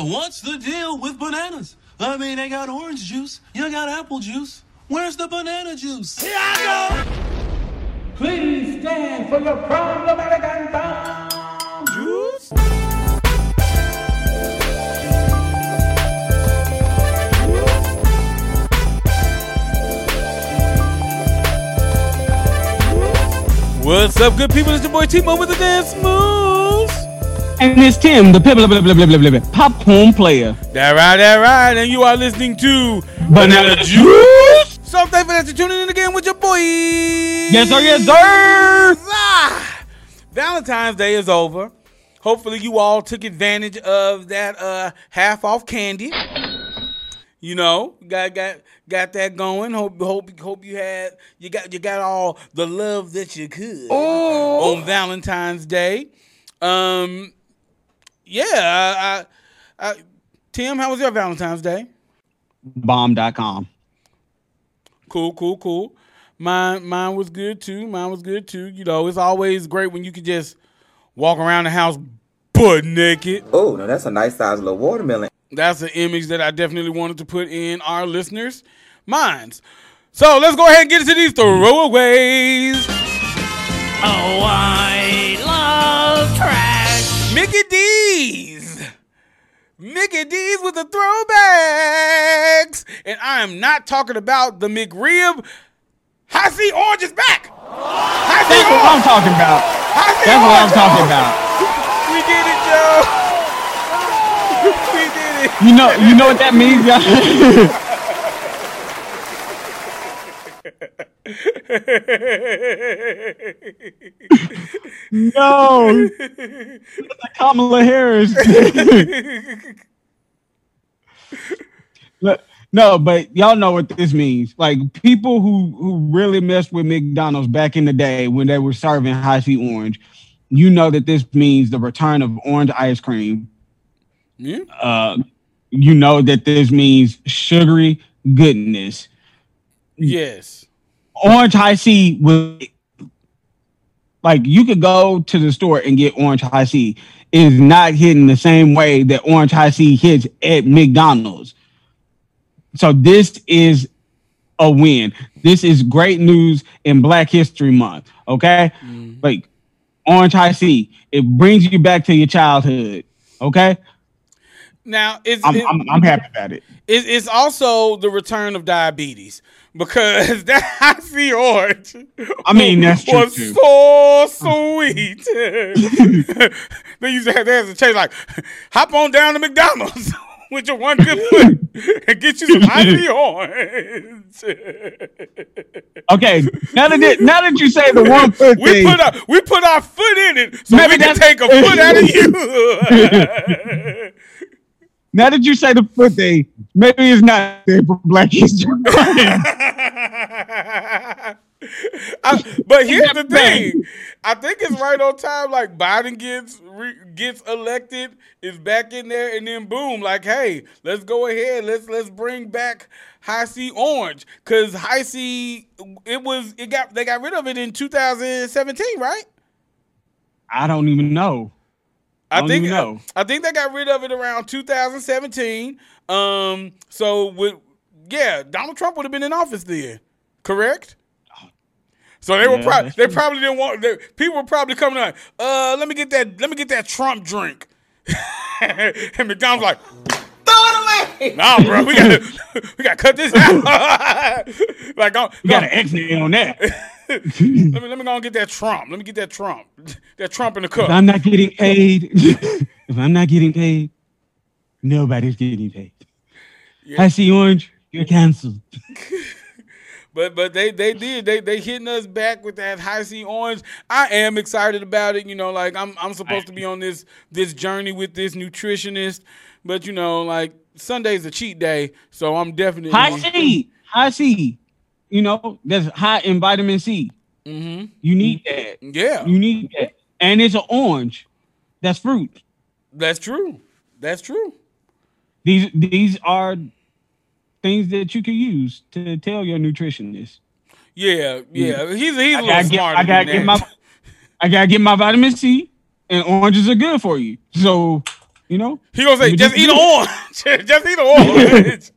What's the deal with bananas? I mean, they got orange juice, you got apple juice. Where's the banana juice? Here I go! Please stand for your problematic and bomb juice. What's up, good people? It's your boy T-Mo with the dance moves. And it's Tim, the blah, blah, blah, blah, blah, blah, popcorn player. That right, that right. And you are listening to Banana juice. So thankful that you're tuning in again with your boy. Yes, sir, yes, sir. Ah, Valentine's Day is over. Hopefully, you all took advantage of that uh, half off candy. You know, got got got that going. Hope hope hope you had you got you got all the love that you could on Valentine's Day. Um, yeah, I, I, I, Tim, how was your Valentine's Day? Bomb.com. Cool, cool, cool. Mine mine was good too. Mine was good too. You know, it's always great when you can just walk around the house butt naked. Oh, now that's a nice size little watermelon. That's an image that I definitely wanted to put in our listeners' minds. So let's go ahead and get into these throwaways. Oh, I love trash. Mickey D's. Mickey D's with the throwbacks. And I am not talking about the McRib. I see Orange is back. Hi-C That's what I'm talking about. That's what I'm talking about. We did it, Joe. we did it. You know, you know what that means, y'all? no, Kamala Harris. Look, no, but y'all know what this means. Like people who who really messed with McDonald's back in the day when they were serving Hi-C orange, you know that this means the return of orange ice cream. Yeah. Uh, you know that this means sugary goodness. Yes. Orange Hi-C was like you could go to the store and get orange Hi-C. is not hitting the same way that orange Hi-C hits at McDonald's. So this is a win. This is great news in Black History Month. Okay, mm-hmm. like orange Hi-C, it brings you back to your childhood. Okay, Now, it's, I'm it- I'm, I'm happy about it. it- it's also the return of diabetes because that C orange. I mean, that's true, was too. so sweet. they used to have, had to change like, hop on down to McDonald's with your one good foot and get you some C orange. Okay, now that it- now that you say the one foot we thing, put our we put our foot in it so Maybe we can take a foot out of you. now that you say the foot thing, maybe it's not there for Black History. I- but here's the thing. I think it's right on time. Like Biden gets re, gets elected, is back in there, and then boom, like, hey, let's go ahead. Let's let's bring back Hi-C Orange because Hi-C it was it got they got rid of it in 2017, right? I don't even know. I think know. I think they got rid of it around 2017. Um, so with yeah, Donald Trump would have been in office then, correct? So they were probably they probably didn't want they, people were probably coming like, uh, let me get that let me get that Trump drink, and McDonald's like. Throw it away. Nah, bro, we got to we got to cut this out. like, You got an X on that. let me let me go and get that Trump. Let me get that Trump, that Trump in the cup. If I'm not getting paid, if I'm not getting paid, nobody's getting paid. I see orange, you're canceled. But but they they did they they hitting us back with that Hi-C orange. I am excited about it. You know, like I'm I'm supposed to be on this this journey with this nutritionist, but you know, like Sunday's a cheat day, so I'm definitely Hi-C, high C. You know, that's high in vitamin C. hmm You need that. Yeah, You need that. And it's an orange. That's fruit. that's true. That's true. These these are things that you can use to tell your nutritionist. Yeah, yeah. He's he's a I little gotta get, smarter I gotta get my. I gotta get my vitamin C, and oranges are good for you. So You know, He gonna say just just eat an orange. just eat an orange.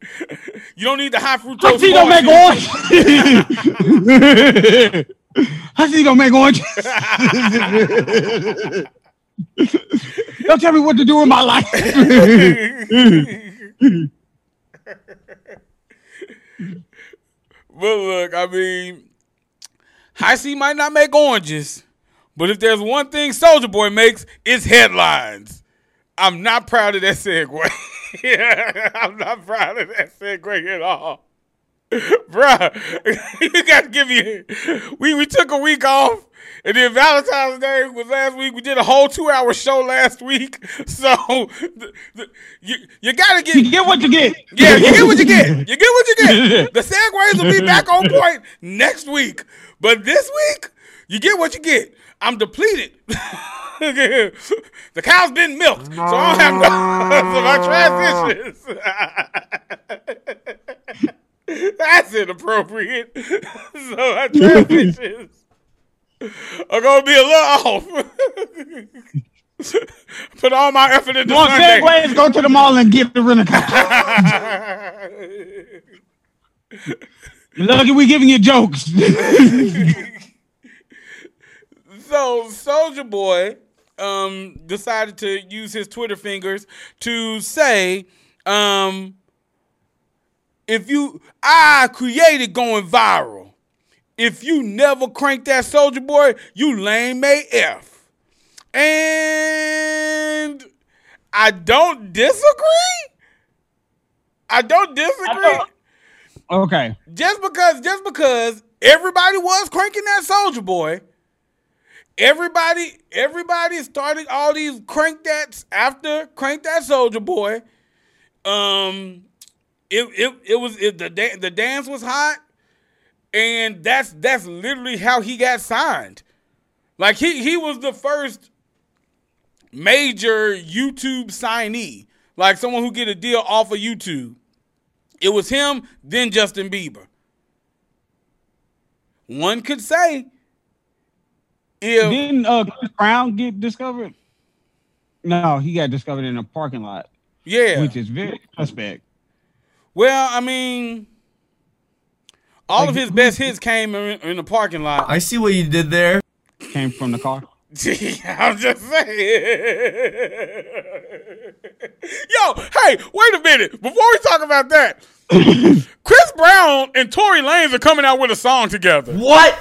you don't need the high fructose. How's he gonna make orange? How's he gonna make orange? Don't tell me what to do with my life. But look, I mean, Hi-C might not make oranges, but if there's one thing Soulja Boy makes, it's headlines. I'm not proud of that segue. yeah, I'm not proud of that segue at all. Bruh, you got to give me. We we took a week off, and then Valentine's Day was last week. We did a whole two hour show last week, so the, the, you you got to get you get what you get. yeah, you get what you get. You get what you get. The segues will be back on point next week. But this week, you get what you get. I'm depleted. the cow's been milked, so I don't have no so my transitions. That's inappropriate. so my transitions are gonna be a little off. Put all my effort into On Sunday. segways, go to the mall and get the rent a car. Lucky we giving you jokes. So Soulja Boy um decided to use his Twitter fingers to say, um, if you I created going viral. If you never crank that Soulja Boy, you lame AF. And I don't disagree. I don't disagree. okay. just because just because everybody was cranking that Soulja Boy everybody everybody started all these crank that's after crank that Soulja Boy um it it, it was it, the da- the dance was hot and that's that's literally how he got signed like he he was the first major youtube signee like someone who get a deal off of youtube it was him, then Justin Bieber. One could say if Didn't uh, Chris Brown get discovered? No, he got discovered in a parking lot, yeah. which is very suspect. Well, I mean, all of his best hits came in, in the parking lot. I see what you did there. Came from the car. I'm just saying. Yo, hey, wait a minute. Before we talk about that, Chris Brown and Tory Lanez are coming out with a song together. What?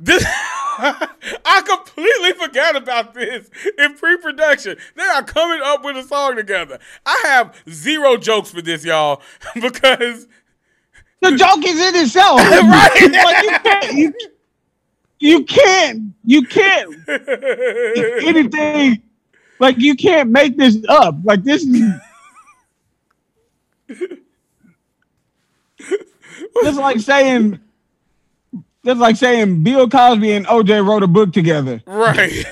This I completely forgot about this in pre-production. They are coming up with a song together. I have zero jokes for this, y'all, because The joke is in itself. Right. like you can't, you, you can't, you can't anything. Like you can't make this up. Like this is. It's like saying, it's like saying Bill Cosby and OJ wrote a book together. right.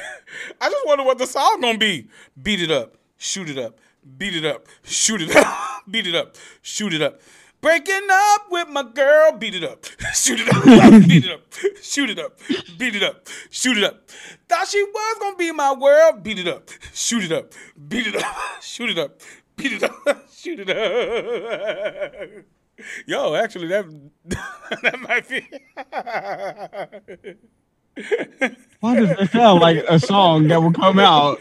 I just wonder what the song gonna be. Beat it up, shoot it up, beat it up, shoot it up, beat it up, shoot it up. Breaking up with my girl, beat it up, shoot it up, beat it up, shoot it up, beat it up, shoot it up. Thought she was gonna be my world, beat it up, shoot it up, beat it up, shoot it up, beat it up, shoot it up. Yo, actually, that that might be. Why does it sound like a song that will come out?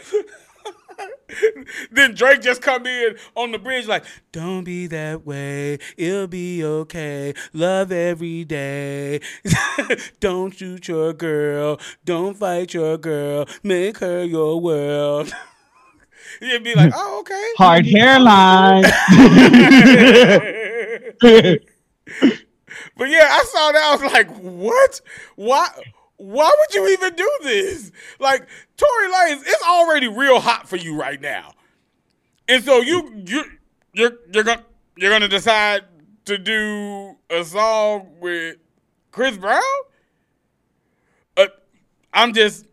then Drake just come in on the bridge like, "Don't be that way. It'll be okay. Love every day. Don't shoot your girl. Don't fight your girl. Make her your world." You'd be like, "Oh, okay." Hard hairline. But yeah, I saw that. I was like, "What? Why? Why would you even do this?" Like Tory Lanez, it's already real hot for you right now, and so you you you're you're gonna you're gonna decide to do a song with Chris Brown. Uh, I'm just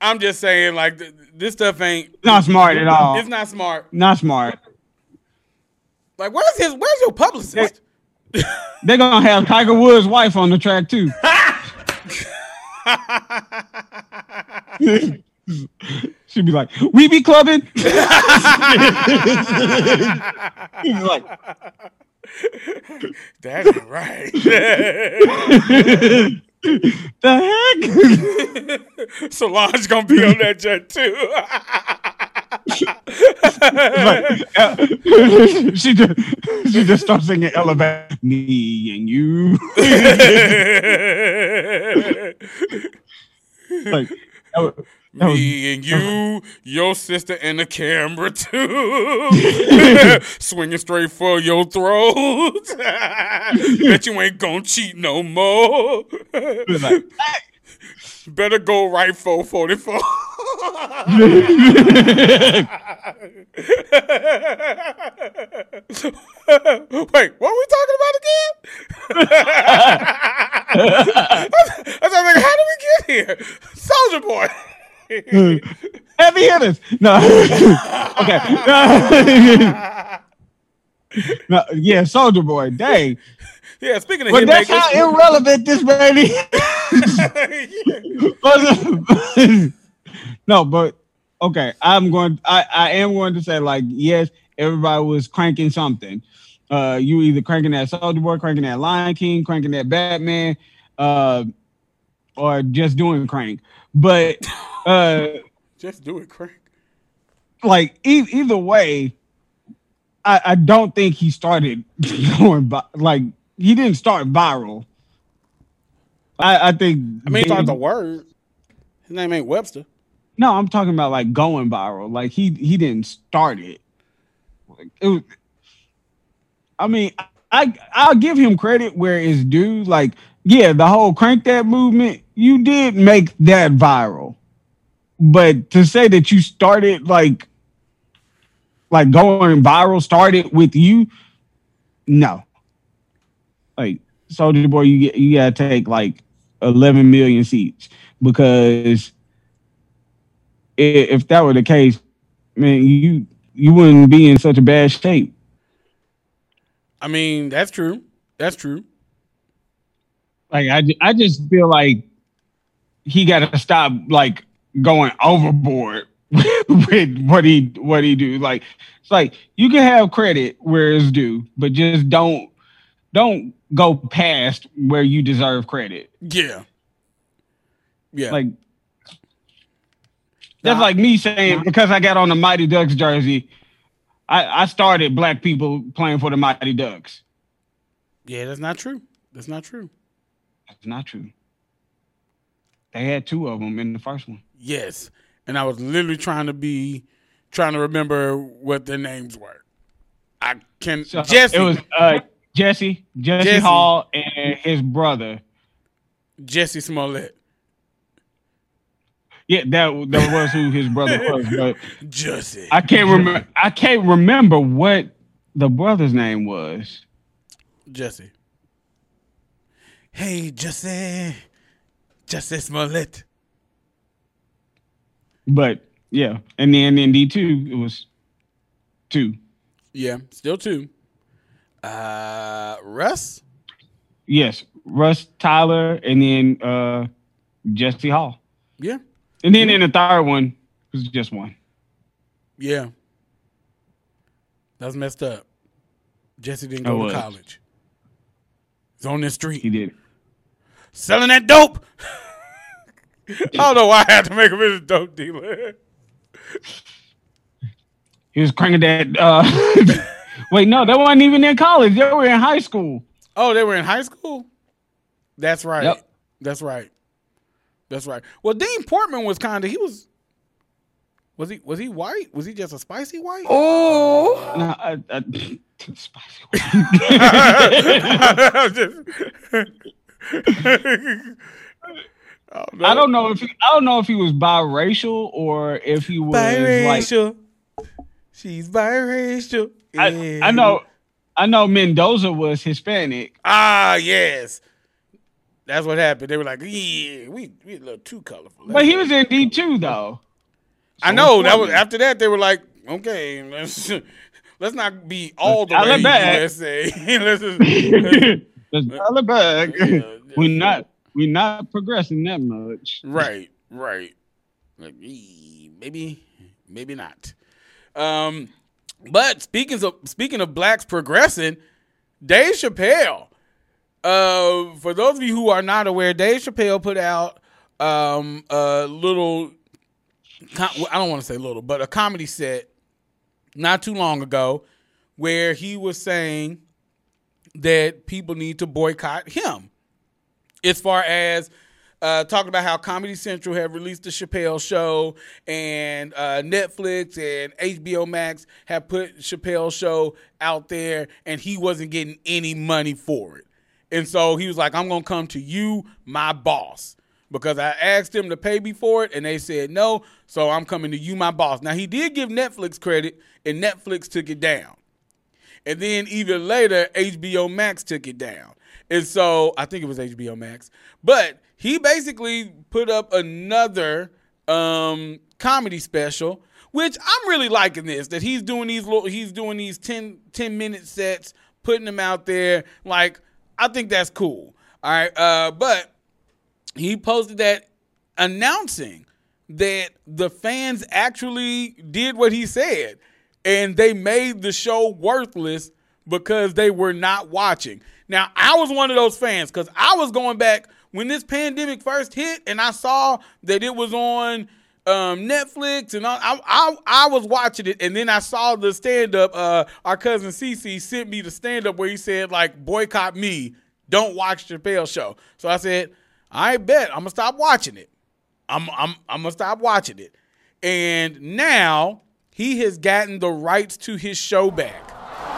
I'm just saying like th- this stuff ain't Not smart at all. it's not smart. Not smart. Like where's his where's your publicist? They're gonna have Tiger Woods' wife on the track too. She'd be like, "We be clubbing." He'd be like, That ain't right. "The heck?" Solange gonna be on that jet too. She just she just starts singing "Elevate Me and You." like, that was- that was- Me and you, your sister, and the camera too. Swinging straight for your throat. Bet you ain't gonna cheat no more. like, Better go right for 44. Wait, what we talking about again? I was like, how did we get here? Soulja Boy. heavy hitters. No, okay. no, yeah, Soulja Boy. Dang, yeah, speaking of but that's makers, how irrelevant this baby. no, but okay, I'm going. I I am going to say like yes, everybody was cranking something. Uh, you either cranking that Soulja Boy, cranking that Lion King, cranking that Batman, uh, or just doing crank. But uh, just do it, Crank. like e- either way, I, I don't think he started going by like he didn't start viral. I, I think. I mean, it's the word. His name ain't Webster. No, I'm talking about like going viral. Like he he didn't start it. Like, it was, I mean, I I'll give him credit where it's due. Like, yeah, the whole crank that movement, you did make that viral. But to say that you started like like going viral started with you, no. Like Soulja Boy, you get you gotta take like 11 million seats because if that were the case, man, you you wouldn't be in such a bad shape. I mean, that's true. That's true. Like I, I just feel like he got to stop like going overboard with what he what he do. Like it's like you can have credit where it's due, but just don't don't go past where you deserve credit. Yeah. Yeah. Like that's like me saying because I got on the Mighty Ducks jersey, I, I started black people playing for the Mighty Ducks. yeah, that's not true. That's not true. That's not true. They had two of them in the first one. Yes. And I was literally trying to be trying to remember what their names were. I can So Jesse It was uh, Jesse, Jesse, Jesse. Hall, and his brother. Jussie Smollett. Yeah, that that was who his brother was. But Jesse. I can't remember. I can't remember what the brother's name was. Jesse. Hey Jesse. Jussie Smollett. But yeah, and then in D two it was two. Yeah, still two. Uh Russ? Yes, Russ Tyler, and then uh Jesse Hall, Yeah. and then in the third one it was just one. Yeah. That's messed up. Jesse didn't go to college. He's on the street. He did. selling that dope. I don't know why I had to make him his dope dealer. He was cranking that. Uh, wait, no, they weren't even in college. They were in high school. Oh, they were in high school? That's right. Yep. That's right. That's right. Well, Dean Portman was kind of he was was he was he white? Was he just a spicy white? Oh, No, I, I, spicy. White. I don't know if he, I don't know if he was biracial or if he was like. She's biracial. I, I know I know Mendoza was Hispanic. Ah, yes. That's what happened. They were like, yeah, we we a little too colorful. But he was in D two though. I know that was after that. They were like, okay, let's let's not be all the way back. USA. let's just, Let's dial it back. Yeah, we not we're not progressing that much. right, right. Like, maybe, maybe not. Um, but speaking of speaking of blacks progressing, Dave Chappelle. Uh, for those of you who are not aware, Dave Chappelle put out um, a little. I don't want to say little, but a comedy set not too long ago where he was saying that people need to boycott him as far as uh, talking about how Comedy Central have released the Chappelle Show and uh, Netflix and HBO Max have put Chappelle Show out there, and he wasn't getting any money for it. And so he was like, "I'm gonna come to you, my boss." Because I asked them to pay me for it and they said no, so I'm coming to you, my boss. Now he did give Netflix credit and Netflix took it down. And then even later, HBO Max took it down. And so I think it was HBO Max. But he basically put up another um, comedy special, which I'm really liking this, that he's doing these little he's doing these 10, 10 minute sets, putting them out there. Like, I think that's cool. All right. Uh, but he posted that announcing that the fans actually did what he said and they made the show worthless because they were not watching. Now, I was one of those fans because I was going back when this pandemic first hit and I saw that it was on um, Netflix and all, I, I I was watching it and then I saw the stand up. Uh, our cousin Cece sent me the stand up where he said like boycott me, don't watch Chappelle show. So I said I bet I'm gonna stop watching it. I'm I'm I'm gonna stop watching it. And now he has gotten the rights to his show back.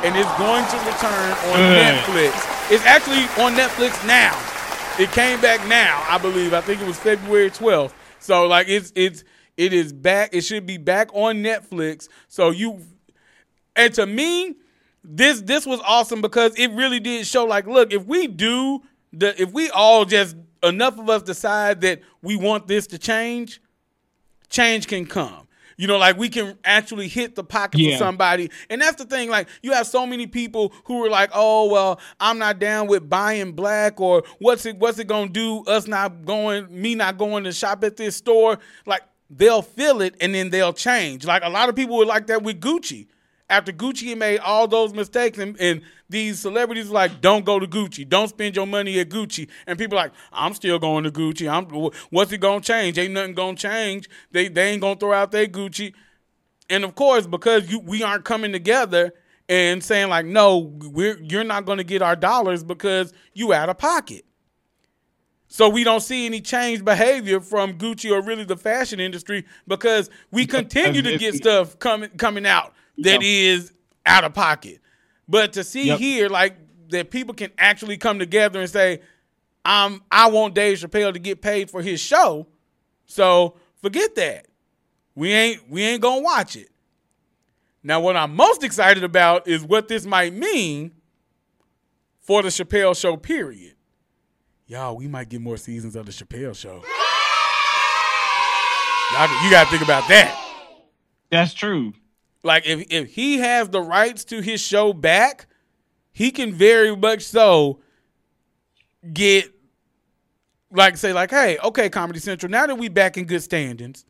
And it's going to return on Netflix. It's actually on Netflix now. It came back now, I believe. I think it was February 12th. So like it's it's it is back. It should be back on Netflix. So you and to me, this this was awesome because it really did show like, look, if we do the if we all just enough of us decide that we want this to change, change can come. You know, like we can actually hit the pocket Yeah. for somebody. And that's the thing, like you have so many people who are like, oh well, I'm not down with buying black or what's it what's it gonna do, us not going, me not going to shop at this store. Like they'll feel it and then they'll change. Like a lot of people were like that with Gucci. After Gucci made all those mistakes and, and these celebrities like, don't go to Gucci. Don't spend your money at Gucci. And people are like, I'm still going to Gucci. I'm what's it gonna change? Ain't nothing gonna change. They they ain't gonna throw out their Gucci. And of course, because you we aren't coming together and saying like, no, we're you're not gonna get our dollars because you out of pocket. So we don't see any change behavior from Gucci or really the fashion industry because we continue to get stuff coming coming out that is out of pocket. But to see Yep. here like that people can actually come together and say, "I'm I want Dave Chappelle to get paid for his show." So forget that. We ain't we ain't gonna watch it. Now, what I'm most excited about is what this might mean for the Chappelle show, period. Y'all, we might get more seasons of the Chappelle show. Y'all, you gotta think about that. That's true. Like if if he has the rights to his show back, he can very much so get like say like, hey, okay, Comedy Central, now that we back in good standings,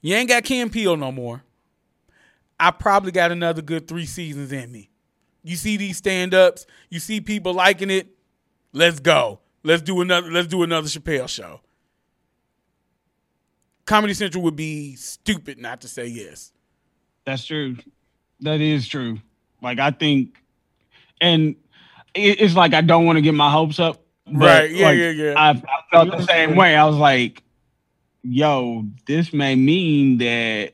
you ain't got Ken Peel no more. I probably got another good three seasons in me. You see these stand-ups, you see people liking it. Let's go. Let's do another let's do another Chappelle show. Comedy Central would be stupid not to say yes. That's true. That is true. Like I think, and it, it's like I don't want to get my hopes up. but, Right, yeah, like, yeah, yeah. I, I felt the same way. I was like, "Yo, this may mean that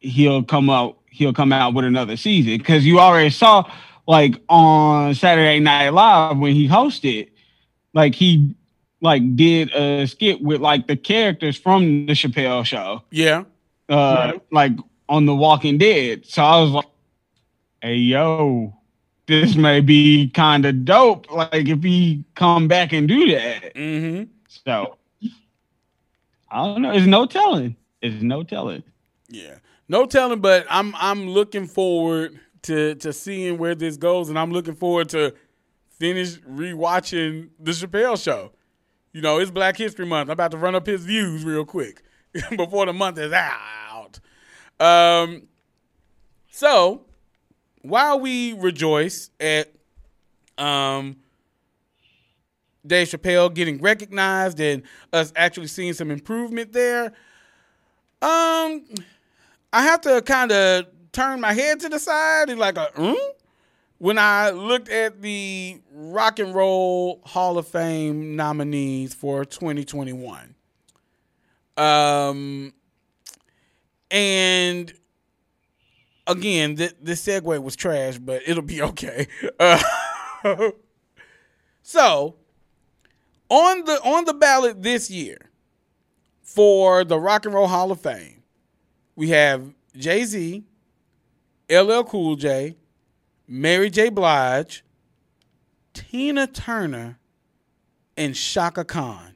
he'll come out. He'll come out with another season because you already saw, like on Saturday Night Live when he hosted, like he like did a skit with like the characters from the Chappelle show Yeah. uh like on The Walking Dead. So I was like, hey yo, this may be kind of dope. Like if he come back and do that. Mm-hmm. So I don't know. It's no telling. It's no telling. Yeah. No telling, but I'm I'm looking forward to to seeing where this goes, and I'm looking forward to finish rewatching the Chappelle show. You know, it's Black History Month. I'm about to run up his views real quick. before the month is out. Um, so while we rejoice at um Dave Chappelle getting recognized and us actually seeing some improvement there, um, I have to kind of turn my head to the side and like a hmm? when I looked at the Rock and Roll Hall of Fame nominees for 2021. Um, and again, th- this segue was trash, but it'll be okay. Uh, so, on the on the ballot this year for the Rock and Roll Hall of Fame, we have Jay Z, LL Cool J, Mary J. Blige, Tina Turner, and Chaka Khan.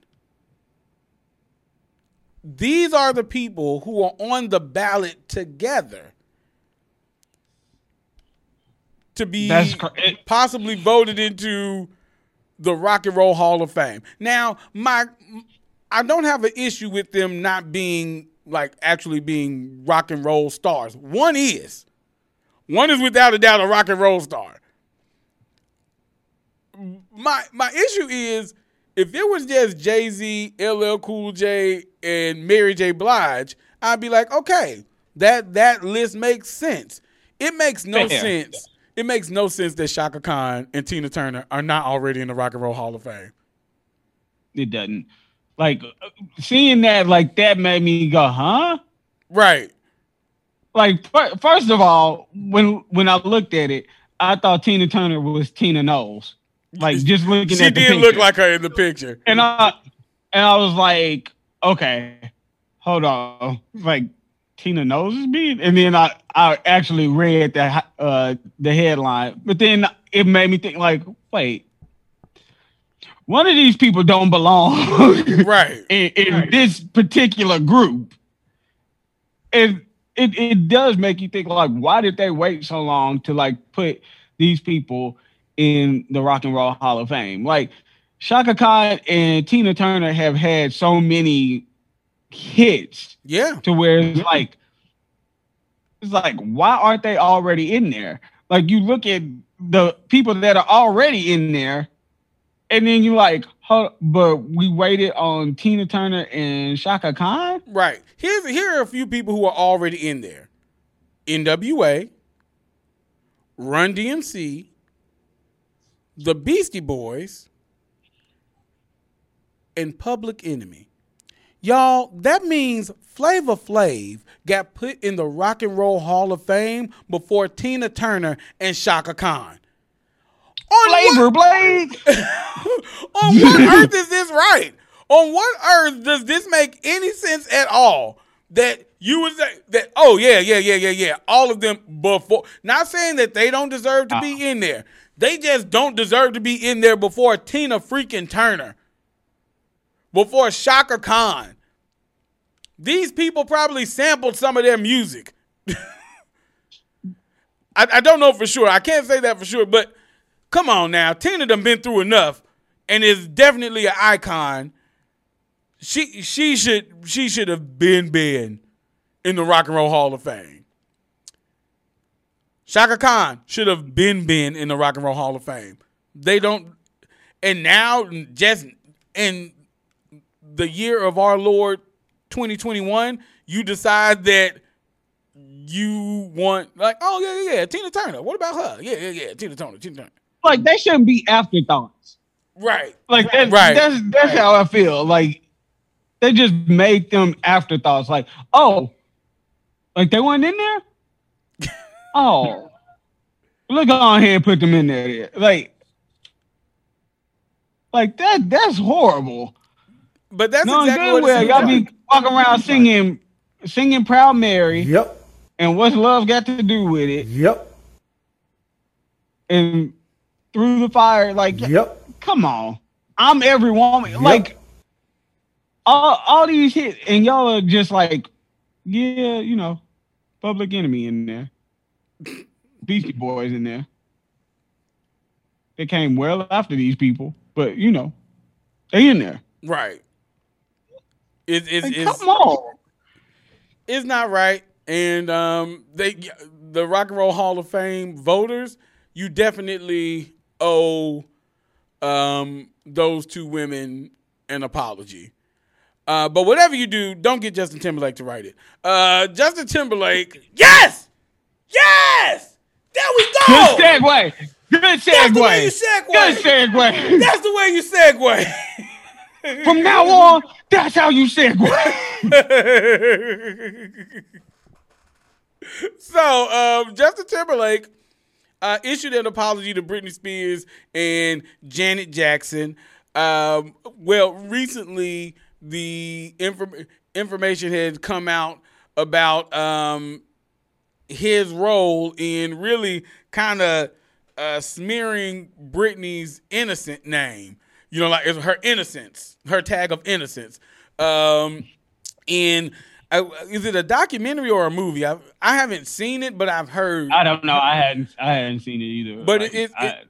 These are the people who are on the ballot together to be possibly voted into the Rock and Roll Hall of Fame. Now, my I don't have an issue with them not being like actually being rock and roll stars. One is. One is without a doubt a rock and roll star. My my issue is if it was just Jay Z, LL Cool J, and Mary J. Blige, I'd be like, okay, that that list makes sense. It makes no Fair. sense. It makes no sense that Chaka Khan and Tina Turner are not already in the Rock and Roll Hall of Fame. it doesn't. Like uh, seeing that, like that made me go, huh? Right. Like first of all, when when I looked at it, I thought Tina Turner was Tina Knowles. Like just looking She at the She did picture. look like her in the picture. and I and I was like, okay, hold on, like Tina Knowles is being, and then I I actually read the uh the headline, but then it made me think like, wait, one of these people don't belong Right. in, in this particular group, and it it does make you think like, why did they wait so long to like put these people in the Rock and Roll Hall of Fame? Like Chaka Khan and Tina Turner have had so many hits Yeah. to where it's like it's like why aren't they already in there? Like you look at the people that are already in there, and then you like, huh, but we waited on Tina Turner and Chaka Khan. Right. Here's here are a few people who are already in there. NWA, Run DMC, the Beastie Boys, and Public Enemy. Y'all, that means Flavor Flav got put in the Rock and Roll Hall of Fame before Tina Turner and Chaka Khan. On what- Flavor Blade. on what earth is this right? On what earth does this make any sense at all? That you would say that, oh yeah, yeah, yeah, yeah, yeah. All of them before not saying that they don't deserve to be uh-uh. in there. They just don't deserve to be in there before Tina freaking Turner. Before Chaka Khan. These people probably sampled some of their music. I, I don't know for sure. I can't say that for sure, but come on now. Tina done been through enough and is definitely an icon. She she should she should have been been in the Rock and Roll Hall of Fame. Chaka Khan should have been been in the Rock and Roll Hall of Fame. They don't and now just in the year of our Lord 2021, you decide that you want like, oh yeah, yeah, yeah, Tina Turner. What about her? Yeah, yeah, yeah, Tina Turner, Tina Turner. Like that shouldn't be afterthoughts. Right. Like that, Right. that's that's how I feel. Like they just made them afterthoughts. Like oh, like they weren't in there. oh, look on here and put them in there. Like, like that. That's horrible. But that's No, exactly good what well, it's y'all be walking around singing, singing "Proud Mary" Yep. and what's love got to do with it, Yep. and through the fire. Like, Yep. come on, I'm every woman. Like all all these hits, and y'all are just like, yeah, you know, Public Enemy in there, Beastie Boys in there. They came well after these people, but you know, they in there. Right. It, it's, Like, it's, come on, it's not right. And um, they, the Rock and Roll Hall of Fame voters, you definitely owe um, those two women an apology. Uh, but whatever you do, don't get Justin Timberlake to write it. Uh, Justin Timberlake, yes, yes, there we go. Good segue. Good That's the way you segue. segue. Good segue. That's the way you segue. From now on, that's how you segue. so um, Justin Timberlake uh, issued an apology to Britney Spears and Janet Jackson. Um, well, recently the inform- information had come out about um, his role in really kind of uh, smearing Britney's innocent name. You know, like it's her innocence, her tag of innocence. Um, in uh, is it a documentary or a movie? I I haven't seen it, but I've heard. I don't know. I hadn't. I hadn't seen it either. But Like, it- it-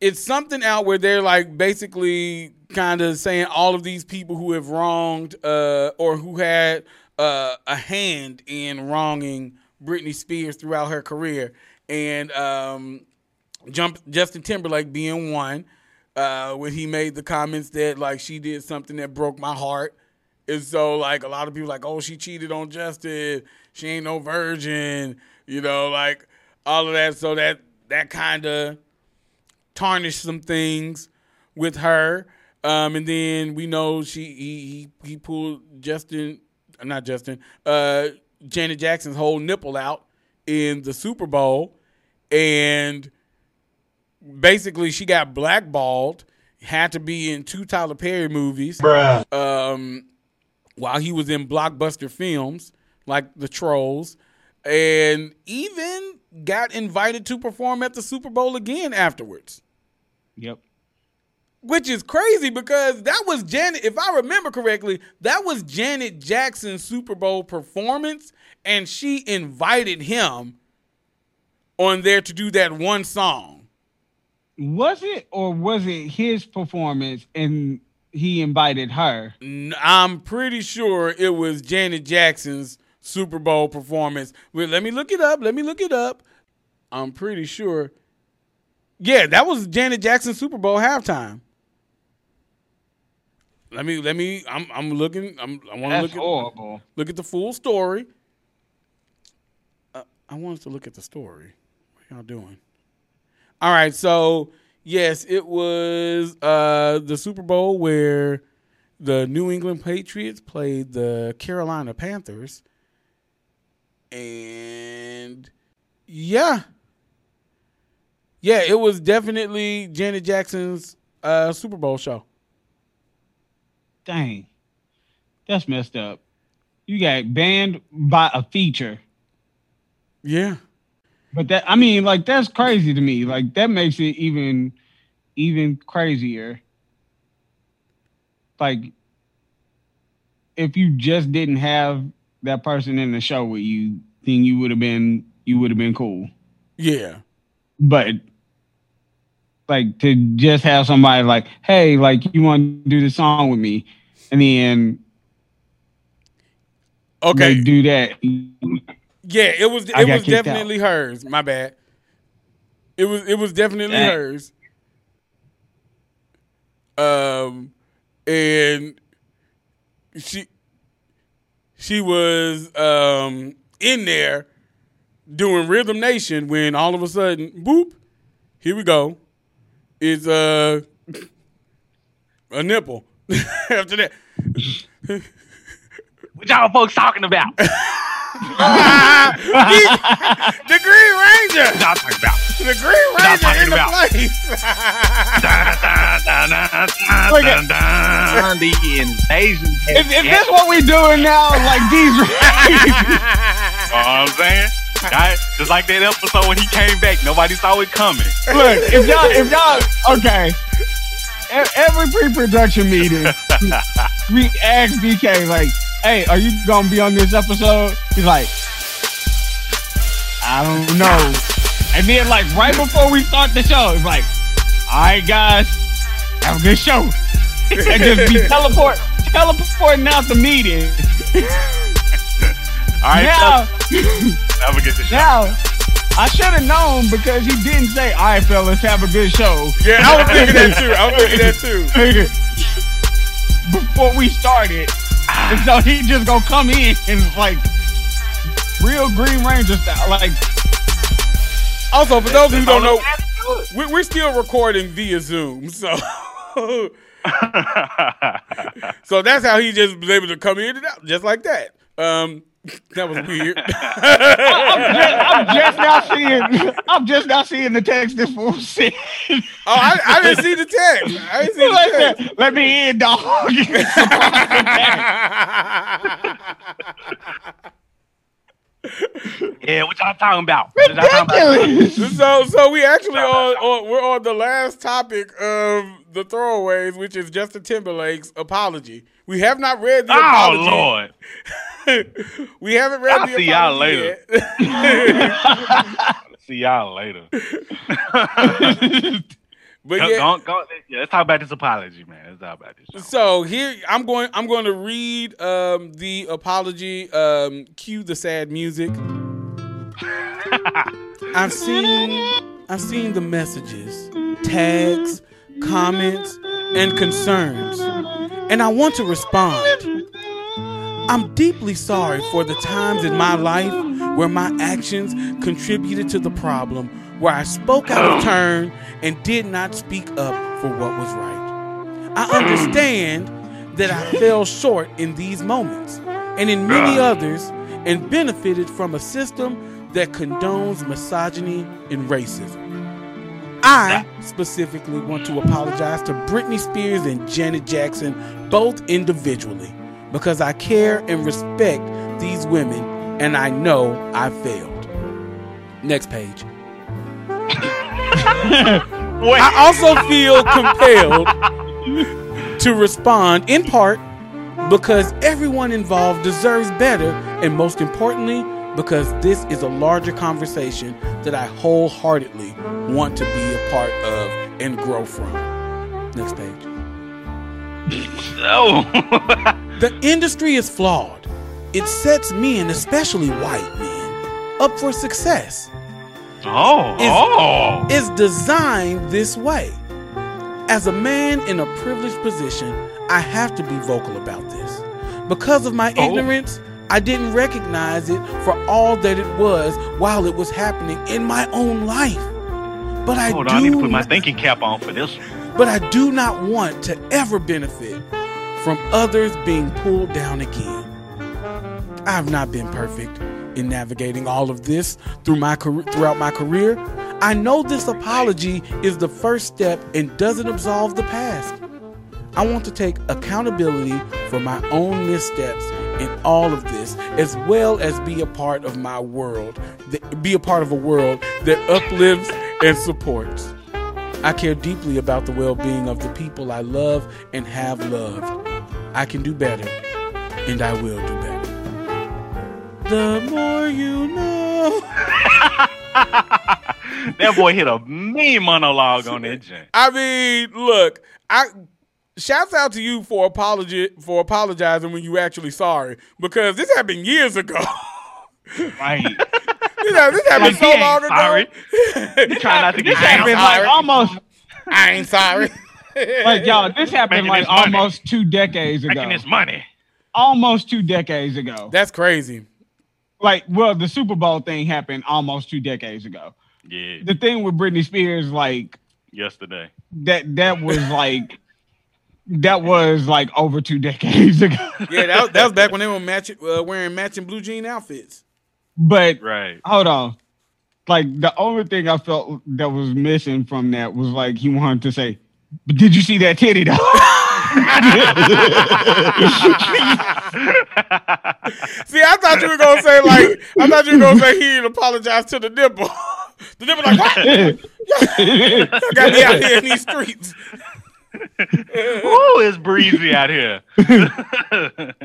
it's something out where they're like basically kind of saying all of these people who have wronged uh, or who had uh, a hand in wronging Britney Spears throughout her career, and um, jump Justin Timberlake being one uh, when he made the comments that like she did something that broke my heart. And so like a lot of people like, oh, she cheated on Justin. She ain't no virgin. You know, like all of that. So that that kind of tarnished some things with her. Um, and then we know she he he, he pulled Justin, not Justin, uh, Janet Jackson's whole nipple out in the Super Bowl, and basically she got blackballed. Had to be in two Tyler Perry movies. Um, while he was in blockbuster films like The Trolls, and even got invited to perform at the Super Bowl again afterwards yep. which is crazy because that was Janet. If I remember correctly, that was Janet Jackson's Super Bowl performance, and she invited him on there to do that one song. Was it or was it his performance and he invited her? I'm pretty sure it was Janet Jackson's Super Bowl performance. Let me look it up. Let me look it up. I'm pretty sure. Yeah, that was Janet Jackson's Super Bowl halftime. Let me let me. I'm I'm looking. I'm I want to look at horrible. look at the full story. Uh, I want us to look at the story. What y'all doing? All right, so yes, it was uh, the Super Bowl where the New England Patriots played the Carolina Panthers, and yeah, yeah, it was definitely Janet Jackson's uh, Super Bowl show. Dang. That's messed up. You got banned by a feature. Yeah, But that I mean, like that's crazy to me. Like that makes it even even crazier. Like if you just didn't have that person in the show with you, then you would have been you would have been cool. yeah. But like to just have somebody like, hey, like you want to do this song with me, and then Okay, do that. Yeah, it was. It was kicked definitely hers. My bad. It was. It was definitely Dang. hers. Um, and she she was um in there doing Rhythm Nation when all of a sudden, boop, here we go. It's uh, a nipple. After that, What y'all folks talking about? the Green Ranger. What y'all talking about? The Green Stop Ranger in the about. place. Look dun, dun. The invasion. If, if this what we doing now, like these, You know what I'm saying? Right? Just like that episode when he came back, nobody saw it coming. look, if y'all, if y'all, okay, every pre-production meeting, we ask DK like, "Hey, are you gonna be on this episode?" He's like, "I don't know," and then like right before we start the show, it's like, "All right, guys, have a good show," and just be teleport, teleporting out the meeting. all right, now, have a good show. now, I should have known because he didn't say, "All right, fellas, have a good show." Yeah, I was thinking that too. I was thinking that too. Before we started, and so he just gonna come in and like real Green Ranger style, like Also, for those who don't know, know. we- we're still recording via Zoom, so so that's how he just was able to come in and out, just like that. Um, that was weird. I'm just now seeing. I'm just now seeing the text this fool sent. oh, I, I didn't see the text. I didn't see Like the text. that. Let me in, dog. yeah, what y'all talking about? What y'all talking about? Ridiculous. so, so we actually on, on we're on the last topic of the throwaways, which is Justin Timberlake's apology. We have not read the Oh apology. Lord. we haven't read I'll the see y'all later. See y'all later. but Go, yeah, go, go, yeah, let's talk about this apology, man. Let's talk about this. So here I'm going. I'm going to read um, the apology. Um, cue the sad music. I've seen. I've seen the messages, tags, comments, and concerns, and I want to respond. I'm deeply sorry for the times in my life where my actions contributed to the problem, where I spoke out of turn and did not speak up for what was right. I understand that I fell short in these moments and in many others and benefited from a system that condones misogyny and racism. I specifically want to apologize to Britney Spears and Janet Jackson, both individually, because I care and respect these women and I know I failed. Next page. I also feel compelled to respond in part because everyone involved deserves better, and most importantly, because this is a larger conversation that I wholeheartedly want to be a part of and grow from. Next page. Oh. The industry is flawed. It sets men, especially white men, up for success. oh. Is- oh. It's designed this way. As a man in a privileged position, I have to be vocal about this. Because of my Oh. ignorance, I didn't recognize it for all that it was while it was happening in my own life. But I Hold do on, I need to put my not- thinking cap on for this but I do not want to ever benefit from others being pulled down again. I have not been perfect in navigating all of this through my career, throughout my career. I know this apology is the first step and doesn't absolve the past. I want to take accountability for my own missteps in all of this, as well as be a part of my world, be a part of a world that uplifts and supports. I care deeply about the well being of the people I love and have loved. I can do better, and I will do better. The more you know. That boy hit a mean monologue on that joint. I mean, look, I shouts out to you for apology for apologizing when you actually sorry because this happened years ago. Right. this, happened, this happened Like, so long ago. sorry. Try not to get This happened canceled. like almost I ain't sorry. like y'all. This happened Making like this money. almost two decades ago. Making this money. Almost two decades ago. That's crazy. Like, well, the Super Bowl thing happened almost two decades ago. Yeah, The thing with Britney Spears, like yesterday. that, that was like. That was like over two decades ago. Yeah, that was, that was back when they were matching, uh, wearing matching blue jean outfits. But Right. hold on. Like the only thing I felt that was missing from that was like he wanted to say, "But did you see that titty though?" See, I thought you were gonna say like I thought you were gonna say he didn't apologize to the nipple. the nipple like what? You got me out here in these streets. Ooh, it's breezy out here. but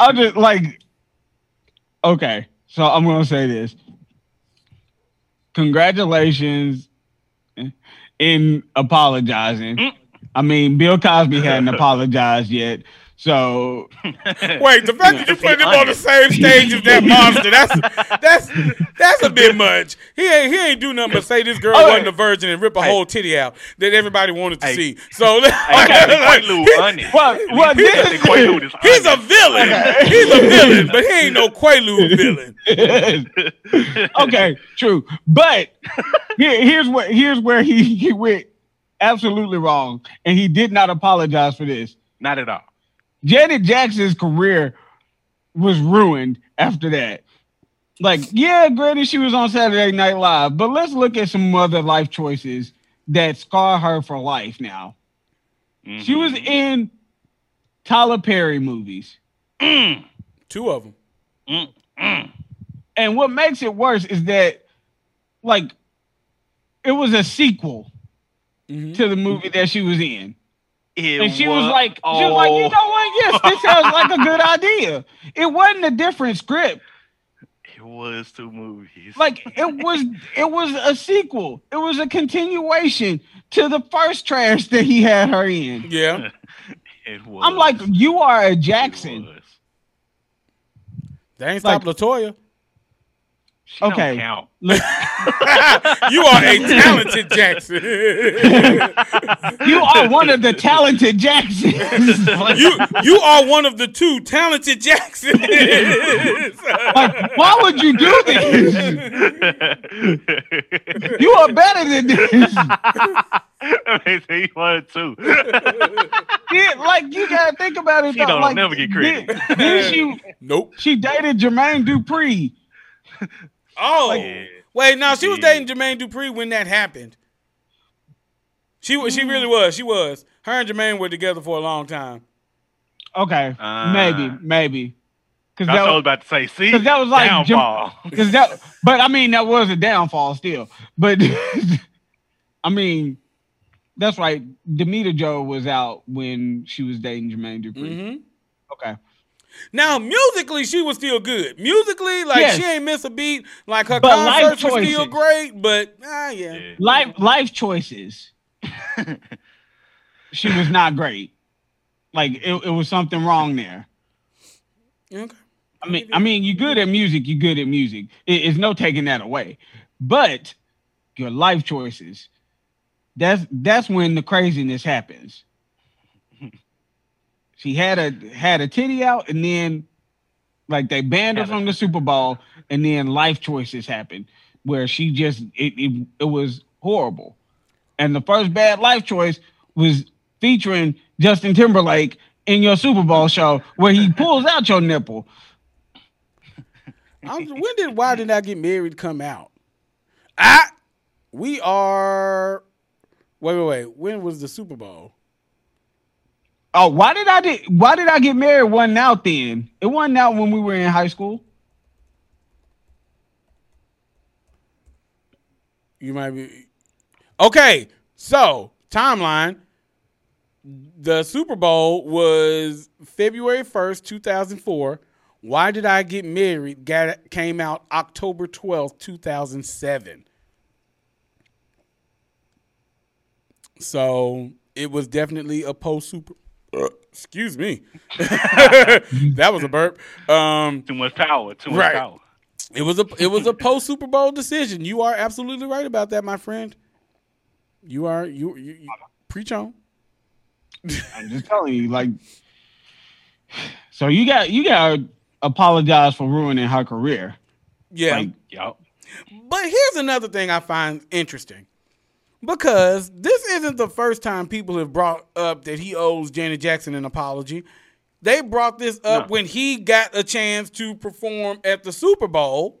I'm just like, okay. So I'm gonna say this. Congratulations in apologizing. Mm. I mean, Bill Cosby hadn't apologized yet, So Wait, the fact that you put him on the same stage as that monster, that's that's that's a bit much. He ain't he ain't do nothing but say this girl Okay. wasn't a virgin and rip a Hey. whole titty out that everybody wanted to Hey. see. So Hey, Quaalude honest. well, well, He said this that Quaalude is he's a honest. villain. He's a villain, but he ain't no Quaalude villain. okay, true. But here, here's where here's where he, he went absolutely wrong, and he did not apologize for this. Not at all. Janet Jackson's career was ruined after that. Like, yeah, granted, she was on Saturday Night Live, but let's look at some other life choices that scar her for life now. She mm-hmm. was in Tyler Perry movies. Mm. Two of them. And what makes it worse is that, like, it was a sequel mm-hmm. to the movie that she was in. It And she was like, she was like, you oh, know what? Yes, this sounds like a good idea. It wasn't a different script. It was two movies. Like it was, it was a sequel. It was a continuation to the first trash that he had her in. Yeah. it was. I'm like, you are a it Jackson. was. They ain't stopped Latoya. She Okay. count. You are a talented Jackson. You are one of the talented Jacksons. you you are one of the two talented Jacksons. like, why would you do this? You are better than this. they say you wanted to. Yeah, like you gotta think about it. She though. don't like, never get credit. Then, then she nope. she dated Jermaine Dupri. Oh, Yeah. wait, no, she was dating Jermaine Dupri when that happened. She was, she really was. She was. Her and Jermaine were together for a long time. Okay, Ah. maybe, maybe. Because That's what I was about to say. See, 'Cause that was like downfall. because that, but I mean that was a downfall still. But I mean, that's right. Demeter Joe was out when she was dating Jermaine Dupri. hmm Okay, Now, musically, she was still good. Musically, like Yes. she ain't miss a beat. Like her But life concerts were still great. But ah, yeah. Yeah. life life choices. she was not great. Like it, it was something wrong there. Okay. I mean, I mean, you're good at music. You're good at music. It- it's no taking that away. But your life choices, that's that's when the craziness happens. She had a had a titty out, and then like they banned her from the Super Bowl, and then life choices happened where she just it it, it was horrible. And the first bad life choice was featuring Justin Timberlake in your Super Bowl show where he pulls out your nipple. I'm, when did Why Did I Get Married come out? Ah, we are. Wait, wait, wait. When was the Super Bowl? Oh, why did I did why did I get married? Wasn't out then. It wasn't out when we were in high school. You might be. Okay, so timeline. The Super Bowl was February 1st, 2004. Why Did I Get Married got, came out October 12th, 2007. So it was definitely a post Super. Uh, excuse me. that was a burp. Um, Too much power. Too much Right. power. it was a it was a post Super Bowl decision. You are absolutely right about that, my friend. You are you, you, you preach on. I'm just telling you, like. So you got you got to apologize for ruining her career. Yeah. Like, Yup. but here's another thing I find interesting. Because this isn't the first time people have brought up that he owes Janet Jackson an apology. They brought this up No. when he got a chance to perform at the Super Bowl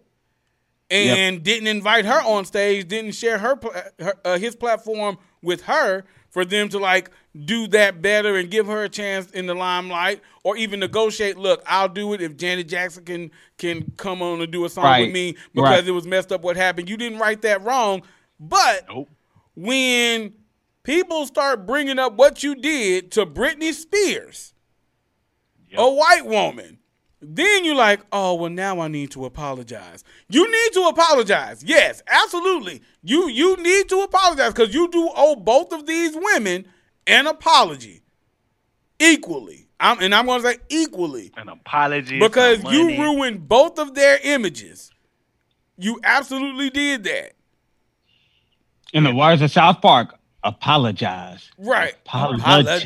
and didn't invite her on stage, didn't share her, her uh, his platform with her for them to like do that better and give her a chance in the limelight or even negotiate. Look, I'll do it if Janet Jackson can can come on and do a song Right. with me because Right. it was messed up what happened. You didn't write that wrong, but Nope. When people start bringing up what you did to Britney Spears, Yep. a white woman, then you're like, oh, well, now I need to apologize. You need to apologize. Yes, absolutely. You you need to apologize because you do owe both of these women an apology equally. I'm, and I'm going to say equally An apology. because you ruined both of their images. You absolutely did that. In the words of South Park, apologize. Right. Apologize.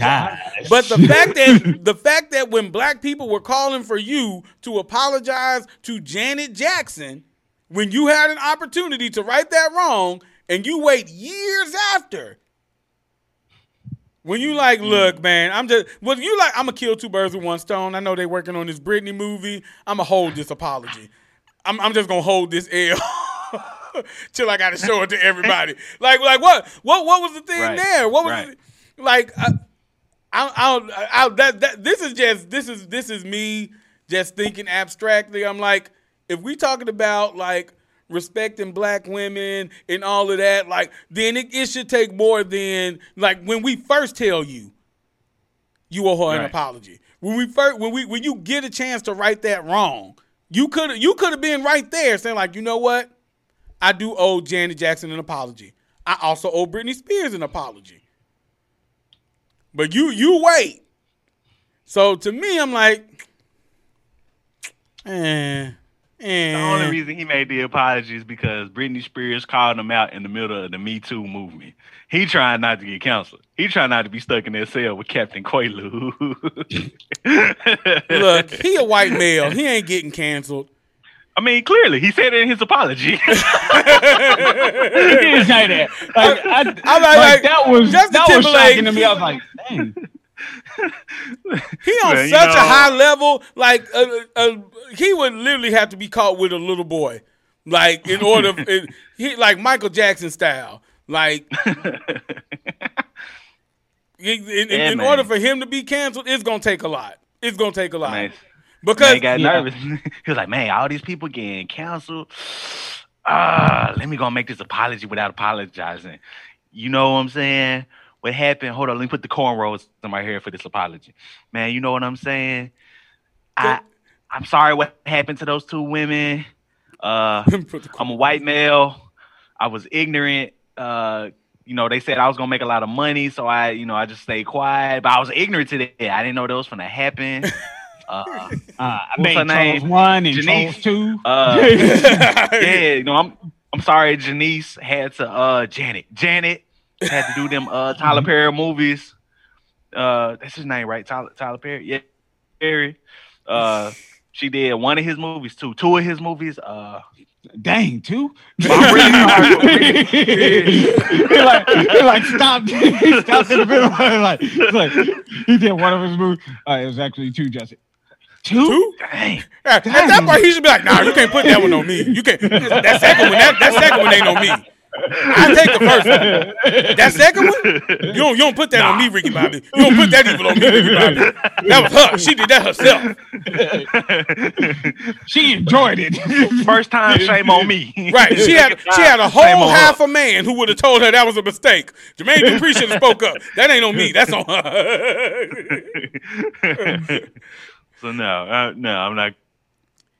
But the fact that the fact that when black people were calling for you to apologize to Janet Jackson when you had an opportunity to right that wrong and you wait years after when you like, mm. look, man, I'm just well, you like, I'm gonna kill two birds with one stone. I know they working on this Britney movie. I'm gonna hold this apology. I'm, I'm just gonna hold this L till I gotta show it to everybody. Like, like what, what, what was the thing Right, there? What was right. it? like? Uh, I, I, I, I, that, that, this is just, this is, this is me just thinking abstractly. I'm like, if we talking about like respecting black women and all of that, like, then it, it should take more than like when we first tell you you owe her an apology. When we first, when we, when you get a chance to right that wrong, you could, you could have been right there saying like, you know what, I do owe Janet Jackson an apology. I also owe Britney Spears an apology. But you, you wait. So to me, I'm like, eh, eh. The only reason he made the apology is because Britney Spears called him out in the middle of the Me Too movement. He trying not to get canceled. He trying not to be stuck in that cell with Captain Quaalude. Look, he a white male. He ain't getting canceled. I mean, clearly, he said it in his apology. he didn't say that. Like, I, I'm like- like, that was Justin that was shocking to me. I was like, dang. He on Man, such a high level, like uh, uh, he would literally have to be caught with a little boy, like in order, in, he like Michael Jackson style, like in, in- Yeah, in order for him to be canceled, it's gonna take a lot. It's gonna take a lot Man, because he got Yeah. nervous. he was like, "Man, all these people getting canceled. Ah, let me go make this apology without apologizing." You know what I'm saying? What happened? Hold on, let me put the cornrows in my hair for this apology. Man, you know what I'm saying? I I'm sorry what happened to those two women. Uh I'm a white male. I was ignorant. Uh, you know, they said I was gonna make a lot of money, so I, you know, I just stayed quiet. But I was ignorant to that. I didn't know that was gonna happen. Uh, Uh, I What's made her name? Charles one and Janice. Charles two. uh, yeah, you know, I'm I'm sorry, Janice had to uh Janet. Janet had to do them uh Tyler Perry movies. Uh that's his name, right? Tyler Tyler Perry. Yeah. Perry. Uh she did one of his movies too. Two of his movies. Uh Dang, two. I'm really sorry. he like he like stopped. He stopped in the middle. Like, like he did one of his movies. Uh, it was actually two, Jesse. Two? Two? dang. At, at that point, he should be like, "Nah, you can't put that one on me. You can't. That second one, that, that second one ain't on me. I take the first one. That second one, you don't you don't put that on me, Ricky Bobby. You don't put that evil on me, Ricky Bobby. That was her. She did that herself. She enjoyed it. First time, shame on me. Right. She had she had a whole on her. half a man who would have told her that was a mistake. Jermaine Dupri should have spoke up. That ain't on me. That's on her. so no, uh, no, I'm not.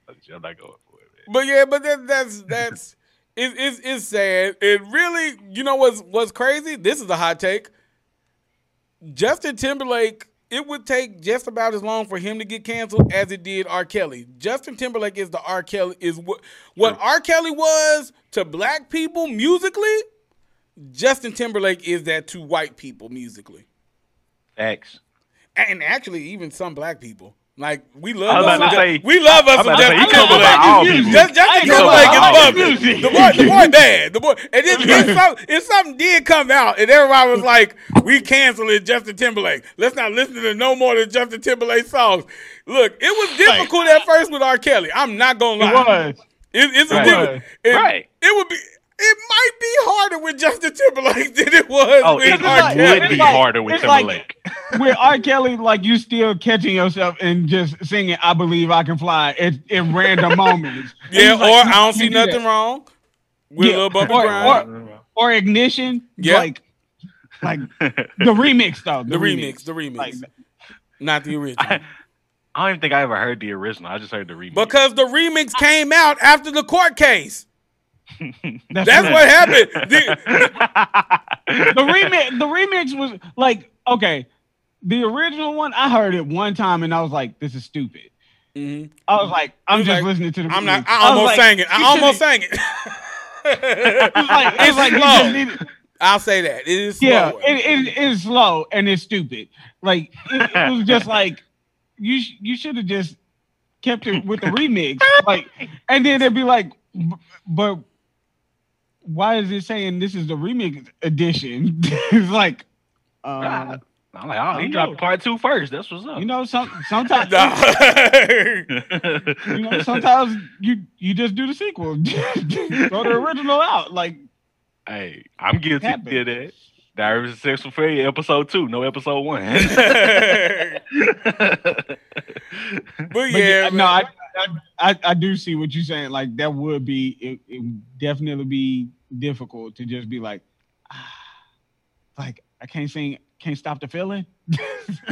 I'm not going for it. Man. But yeah, but that, that's that's it, it's it's sad. It really, you know what's what's crazy? This is a hot take. Justin Timberlake, it would take just about as long for him to get canceled as it did R. Kelly. Justin Timberlake is the R. Kelly is what what R. Kelly was to black people musically. Justin Timberlake is that to white people musically, Facts. and actually even some black people. Like we I love was us about some to Ju- say- we love us I was some about to say, Justin he talking Timberlake. all people. Just, Justin I Timberlake is about all bumping. music. The boy, the boy bad. The boy, and then if, some, if something did come out, and everybody was like, "We canceling Justin Timberlake. Let's not listen to no more than Justin Timberlake songs." Look, it was difficult at first with R. Kelly. I'm not gonna lie. It was. It, it's a Right. different. It, Right. It would be. It might be harder with Justin Timberlake than it was Oh, with it R. like- Kelly. would be like- harder with it's like- Timberlake. With R. Kelly, like you still catching yourself and just singing "I Believe I Can Fly" at, in random moments. yeah, or like, I don't see do that. nothing wrong with Yeah, a little bumpy or- grind. or ignition. Yeah. like like the remix though. the remix, the remix, Like, not the original. I don't even think I ever heard the original. I just heard the remix. Because the remix came out after the court case. that's, That's what happened. The- the remix. The remix was like okay. the original one, I heard it one time and I was like, "This is stupid." Mhm. I was like, "I'm was just like, listening to the." I'm not. I was almost like, sang it. I almost should've- sang it. It was like, It's like you slow. needed- I'll say that it is slow. yeah, it, it, it's slow and it's stupid. Like it, it was just like you sh- you should have just kept it with the remix. Like, and then it'd be like, "B- but why is it saying this is the remix edition? it's like, uh, I'm like, oh, he dropped know. part two first. That's what's up. you know, some sometimes you know sometimes you you just do the sequel, throw the original out. Like, hey, I'm guilty Happened. of that. Diaries of Sex for Free, episode two, no episode one. but but yeah, no, I, I I I do see what you're saying. Like that would be it, it would definitely be difficult to just be like, ah, like I can't sing, can't stop the feeling.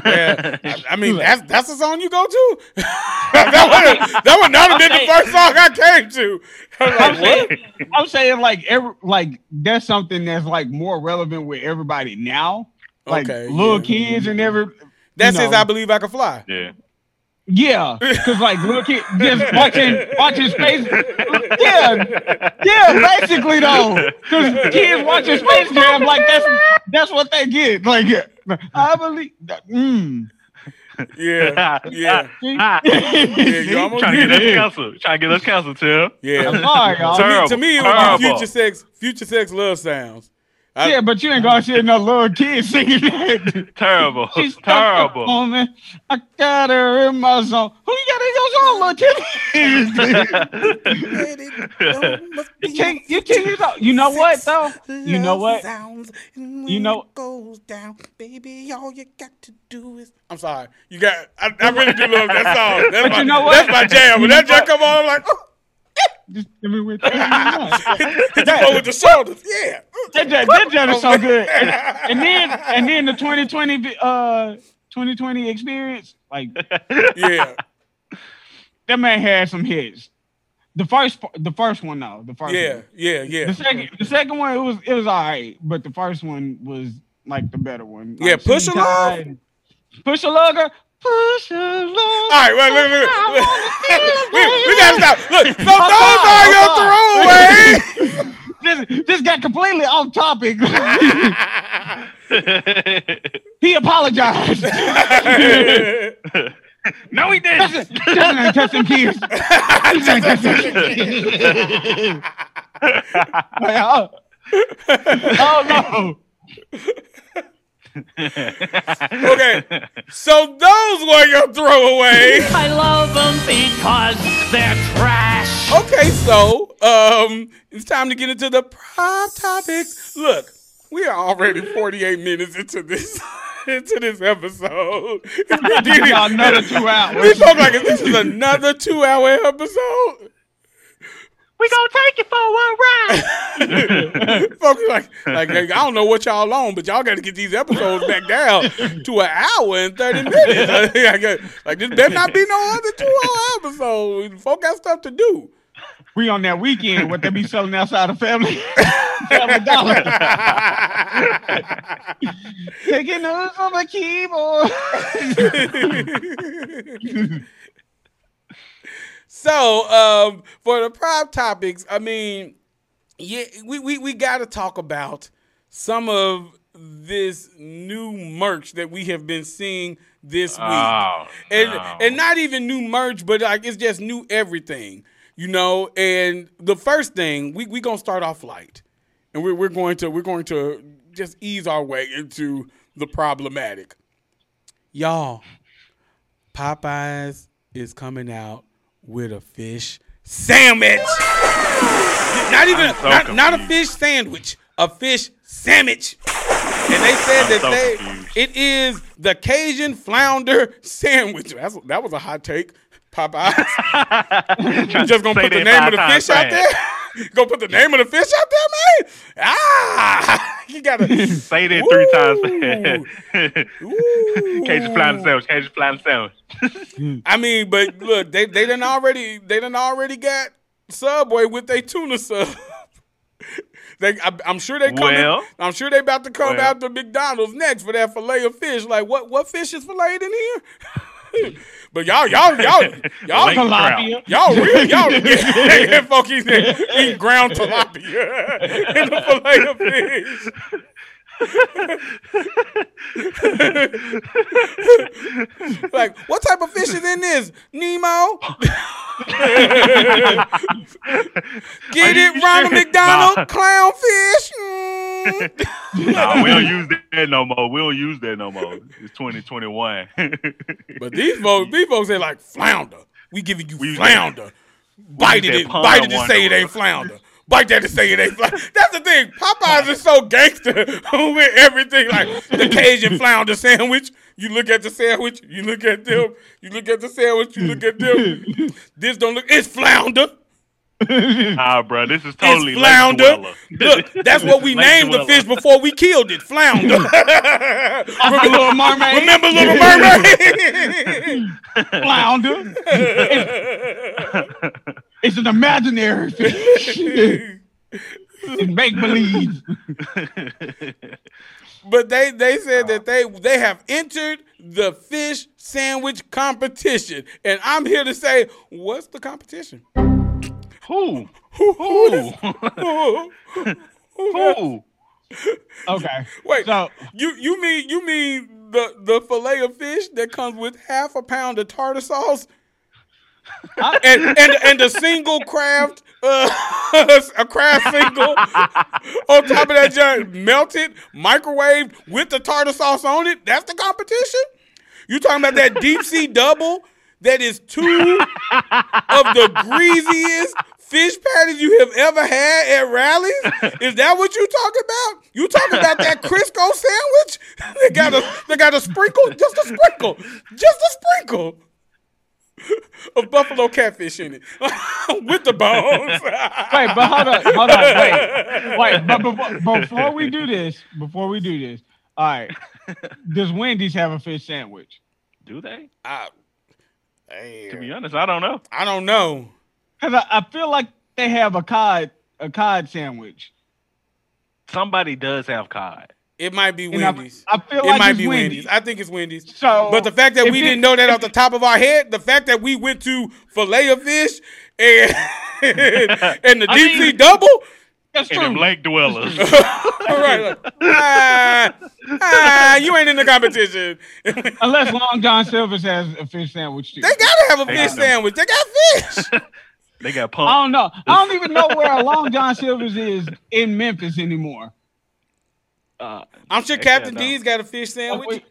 Yeah, I, I mean that's that's the song you go to. that would that would not have been the first song I came to. I'm I'm like, saying, I'm saying like every like that's something that's like more relevant with everybody now. Like Okay, little yeah. kids and every That you says know. I believe I can fly. yeah. Yeah, because like little kid just watching watching space. Yeah, yeah, basically though, because kids watching Space Jam like that's that's what they get. Like I believe. that- Mm. Yeah, yeah, Ah, yeah. You almost trying to get us it. canceled. Trying to get us canceled, Tim. Yeah. I'm sorry, y'all. To me, to me, it would be future sex. Future sex love sounds. I- Yeah, but you ain't gonna see no little kid singing that. Terrible. She's Terrible. up on me. I got her in my zone. Who you got in your zone, little kid? you can't. You can't. You know, you know what though? You know what? You know- goes down, baby. All you got to do is. I'm sorry. You got. I, I really do love that song. That's But my, you know what? That's my jam. When that know jam come on, I'm like, oh, Just give me with hit over with the shoulders. Yeah. that, that, that jam is so good. And, and then and then the 2020 uh 2020 experience, like Yeah. that man had some hits. The first the first one though, the first Yeah. one. Yeah. Yeah. The second the second one it was it was all right, but the first one was like the better one. Yeah, Pusher Love? Push a lugger. Push a. All right, wait, wait, wait, wait. we, we gotta stop. Look, so I'm those sorry, are your I'm this, this got completely off topic. he apologized. no, he didn't. Listen, listen, touch them kids. Touch them kids. Oh no. Okay, so those were your throwaways. I love them because they're trash. Okay, so um, it's time to get into the prime topics. Look, we are already 48 minutes into this into this episode. We Y'all another two hours. We hours. talk like this is another two-hour episode. We gonna take it for one ride. Folks like, like, I don't know what y'all on, but y'all got to get these episodes back down to an hour and 30 minutes. I like, this better not be no other two-hour episode. Folks got stuff to do. We on that weekend, what they be selling outside of family. family dollar. Taking notes on the keyboard. So, um, for the prime topics, I mean, yeah, we, we, we got to talk about some of this new merch that we have been seeing this week. Oh, and no. and not even new merch, but like it's just new everything, you know. And the first thing we we gonna start off light, and we're we're going to we're going to just ease our way into the problematic. Y'all, Popeyes is coming out with a fish sandwich. Not even so not, not a fish sandwich, a fish sandwich. And they said I'm that so they confused. it is the Cajun flounder sandwich. That's, that was a hot take. Popeyes. You just gonna put the name of the fish out there? Gonna put the name of the fish out there, man? Ah, you gotta Say that three times. Ooh. Cajun flying sandwich. Cajun flying sandwich. I mean, but look, they they done already they done already got Subway with their tuna sub. They, I, I'm sure they coming. Well- I'm sure they about to come well. out to McDonald's next for that fillet of fish. Like what? What fish is filleted in here? But y'all, y'all, y'all, y'all, Tilapia. y'all, real, y'all, yeah, folk eating, eating ground tilapia the fillet of fish. Like, what type of fish is in this? Nemo? Get it, Ronald sure? McDonald? Nah. Clownfish? Mm. Nah, we don't use that no more. We don't use that no more. It's 2021. But these folks, these folks say like flounder. We giving you We flounder. Bite it, bite it and say it ain't flounder. Bite that and say it ain't flounder. That's the thing. Popeyes is so gangster with everything. Like the Cajun flounder sandwich. You look at the sandwich. You look at them. You look at the sandwich. You look at them. This don't look. It's flounder. ah, bro, this is totally it's flounder. Look, that's what we named the fish before we killed it. Flounder. Remember Little Mermaid. Remember Little Mermaid? Flounder. It's an imaginary fish. it's make believe. But they they said that they they have entered the fish sandwich competition, and I'm here to say, what's the competition? Who? Who? Who? who- Who? Okay. Wait, So you you mean you mean the the fillet of fish that comes with half a pound of tartar sauce, and and and a single Kraft uh, a Kraft single on top of that giant melted microwaved with the tartar sauce on it. That's the competition. You talking about that deep sea double that is two of the greasiest fish patties you have ever had at Rally's? Is that what you talking about? You talking about that Crisco sandwich? They got a they got a sprinkle, just a sprinkle, just a sprinkle of buffalo catfish in it with the bones. wait, but hold on, hold on, wait, wait. But before, before we do this, before we do this, all right. Does Wendy's have a fish sandwich? Do they? I, To be honest, I don't know. I don't know. Because I, I feel like they have a cod a cod sandwich. Somebody does have cod. It might be And I, Wendy's. I feel it like might it's be Wendy's. Wendy's. I think it's Wendy's. So, but the fact that we it- didn't know that off the top of our head, the fact that we went to fillet of fish and and the I deep sea double, That's true. And them lake dwellers. all right, like, ah, ah, you ain't in the competition. Unless Long John Silver's has a fish sandwich too. They gotta have a They fish got them. sandwich. They got fish. they got I don't know. I don't even know where Long John Silver's is in Memphis anymore. Uh, I'm sure Captain yeah, no. D's got a fish Oh, sandwich. wait.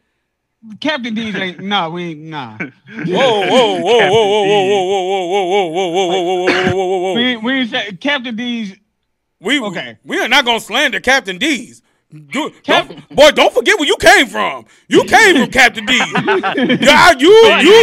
Captain D's ain't no, we ain't nah. Whoa, whoa, whoa, whoa, whoa, whoa, whoa, whoa, whoa, whoa, whoa, whoa, whoa, whoa, whoa, whoa, whoa, whoa, whoa. We ain't- we ain't say Captain D's We Okay. We are not gonna slander Captain D's. Do, Cap- don't, boy, don't forget where you came from. You came from Captain D's. Yeah, you, you,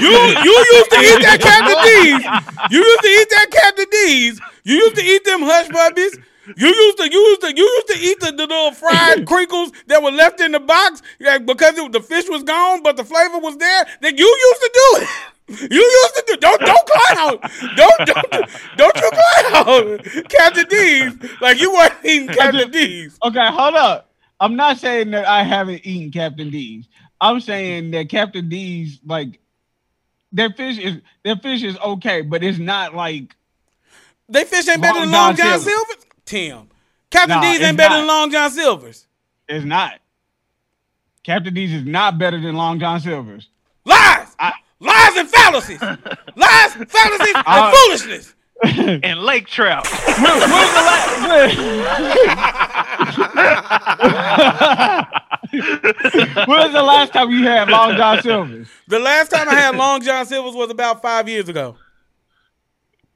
you, you used to eat that Captain D's. You used to eat that Captain D's. You used to eat them hush puppies. You used to, you used to, you used to eat the, the little fried crinkles that were left in the box like, because it, the fish was gone, but the flavor was there. That you used to do it. You used to do. Don't don't clown. Don't don't don't you clown Captain D's like you weren't eating Captain D's. Okay, hold up. I'm not saying that I haven't eaten Captain D's. I'm saying that Captain D's like their fish is their fish is okay, but it's not like They fish ain't better than Long John John Silver. Silver's. Tim, Captain Nah, D's ain't better not. than Long John Silver's. it's not. Captain D's is not better than Long John Silver's. Lies, I- lies and fallacies, lies, fallacies, and Uh, foolishness. and lake trout. When, when's the last? When's the last time you had Long John Silver's? The last time I had Long John Silver's was about five years ago.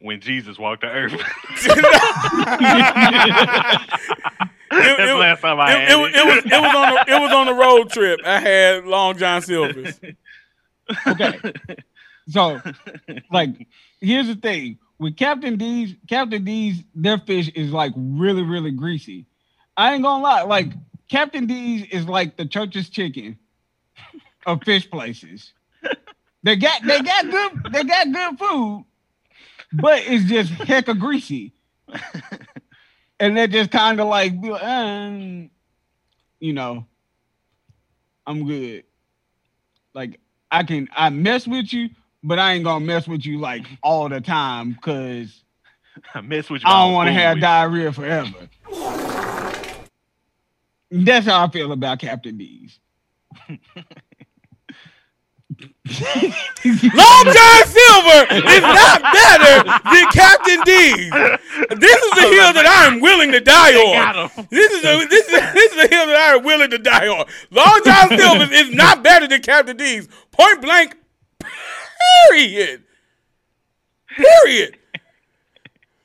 When Jesus walked the earth. It, That's it- the last time I it, had it, it. it was it was on the it was on the road trip. I had Long John Silver's. Okay. So, like, here's the thing with Captain D's, Captain D's, their fish is like really, really greasy. I ain't gonna lie, like Captain D's is like the Church's Chicken of fish places. They got they got good they got good food, but it's just hecka greasy. and they're just kind of like, um, you know, I'm good. Like I can, I mess with you, but I ain't gonna mess with you like all the time because I mess with you. I don't want to have with diarrhea forever. That's how I feel about Captain D's. Long John Silver is not better than Captain D. This is the hill that I am willing to die on. This is a this is this is a hill that I am willing to die on. Long John Silver is not better than Captain D's. Point blank. Period. Period.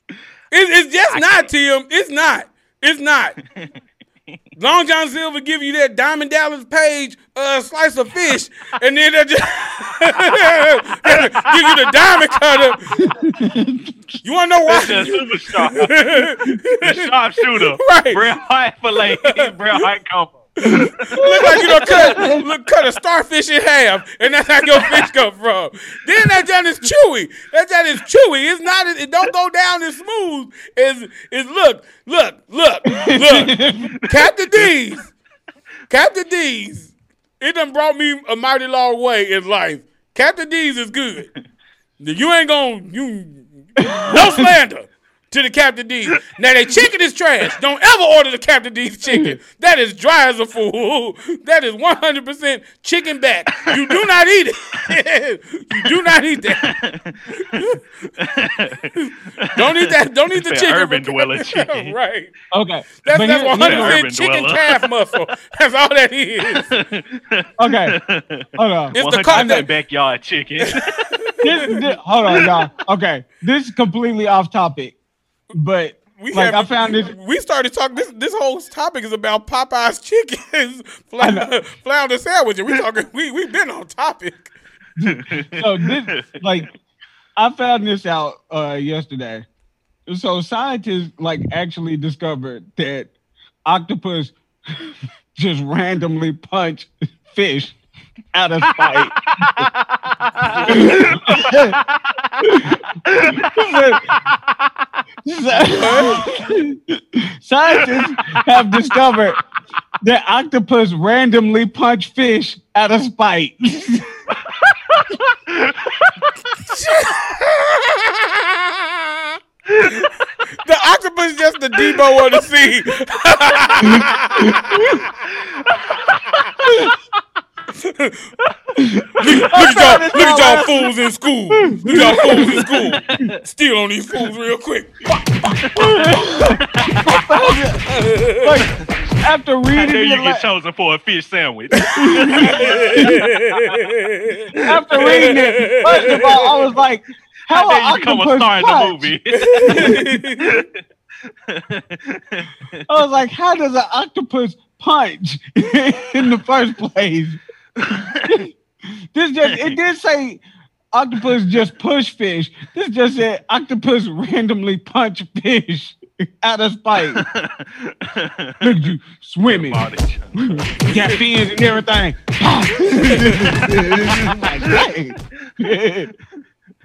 It, it's just not Tim. It's not. It's not. Long John Silver give you that Diamond Dallas Page uh, slice of fish, and then they just give you the diamond cutter. You want to know That's the why? superstar, the sharpshooter, Right. Bret Hart fillet, Bret Hart combo. Look like you don't cut, look, cut a starfish in half, and that's how your fish come from. Then that joint is chewy. That joint is chewy. It's not. It don't go down as smooth as. Is look, look, look, look. Captain D's, Captain D's. It done brought me a mighty long way in life. Captain D's is good. You ain't gonna you no slander to the Captain D's. Now their chicken is trash. Don't ever order the Captain D's chicken. That is dry as a fool. That is 100% chicken back. You do not eat it. you do not eat that. don't eat that. Don't eat the chicken. urban dweller chicken. right. Okay, That's, but that's here- 100% urban chicken dweller. calf muscle. That's all that is. okay, hold on. It's the 100% content. backyard chicken. this, this- hold on, y'all. Okay, this is completely off topic, but We like I found this. We started talking. This this whole topic is about Popeye's chickens, flounder, flounder sandwich. and We talking. We we been on topic. So this, like, I found this out uh yesterday. So scientists like actually discovered that octopus just randomly punch fish out of spite. Scientists have discovered that octopus randomly punch fish out of spite. the octopus is just the Debo of the sea. look, look at y'all, look at y'all fools in school. Look at y'all fools in school. Steal on these fools real quick. like after reading knew it, you like, get chosen for a fish sandwich. after reading it, first of all, I was like, how How an dare you become a octopus star in the movie? I was like, how does an octopus punch in the first place? this just it did say octopus just push fish. This just said octopus randomly punch fish out of spite. Look at you swimming. Got fins and everything.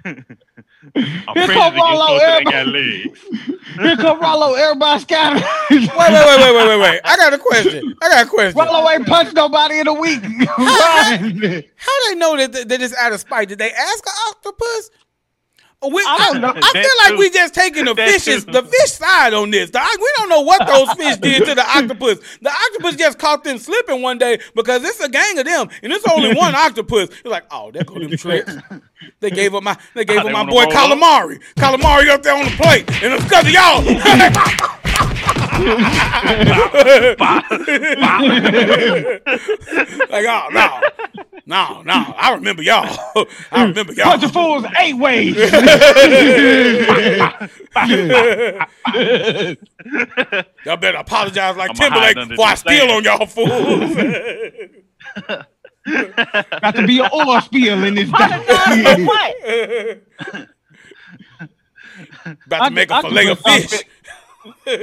I'm Here friends come with you, Rollo, so they everybody. Here come Rollo, everybody scattered. Wait, wait, wait, wait, wait, wait, wait. I got a question. I got a question. Rollo ain't punched nobody in a week. How? How they know that, that it's out of spite? Did they ask an octopus? We, I, I don't know. I That feel like too. we just taking the That fishes, the fish side on this. The- we don't know what those fish did to the octopus. The octopus just caught them slipping one day because it's a gang of them, and it's only one octopus. It's like, oh, there go them tricks. They gave up my, they gave Ah, up they my boy roll up? calamari. Calamari up there on the plate, and it's because of y'all. like, oh no, no, no. I remember y'all. I remember y'all. Bunch of fools eight ways. Y'all better apologize like I'ma Timberlake hide before I steal on y'all fools. Got to be an oil spill in this. what? About to make a fillet of fish.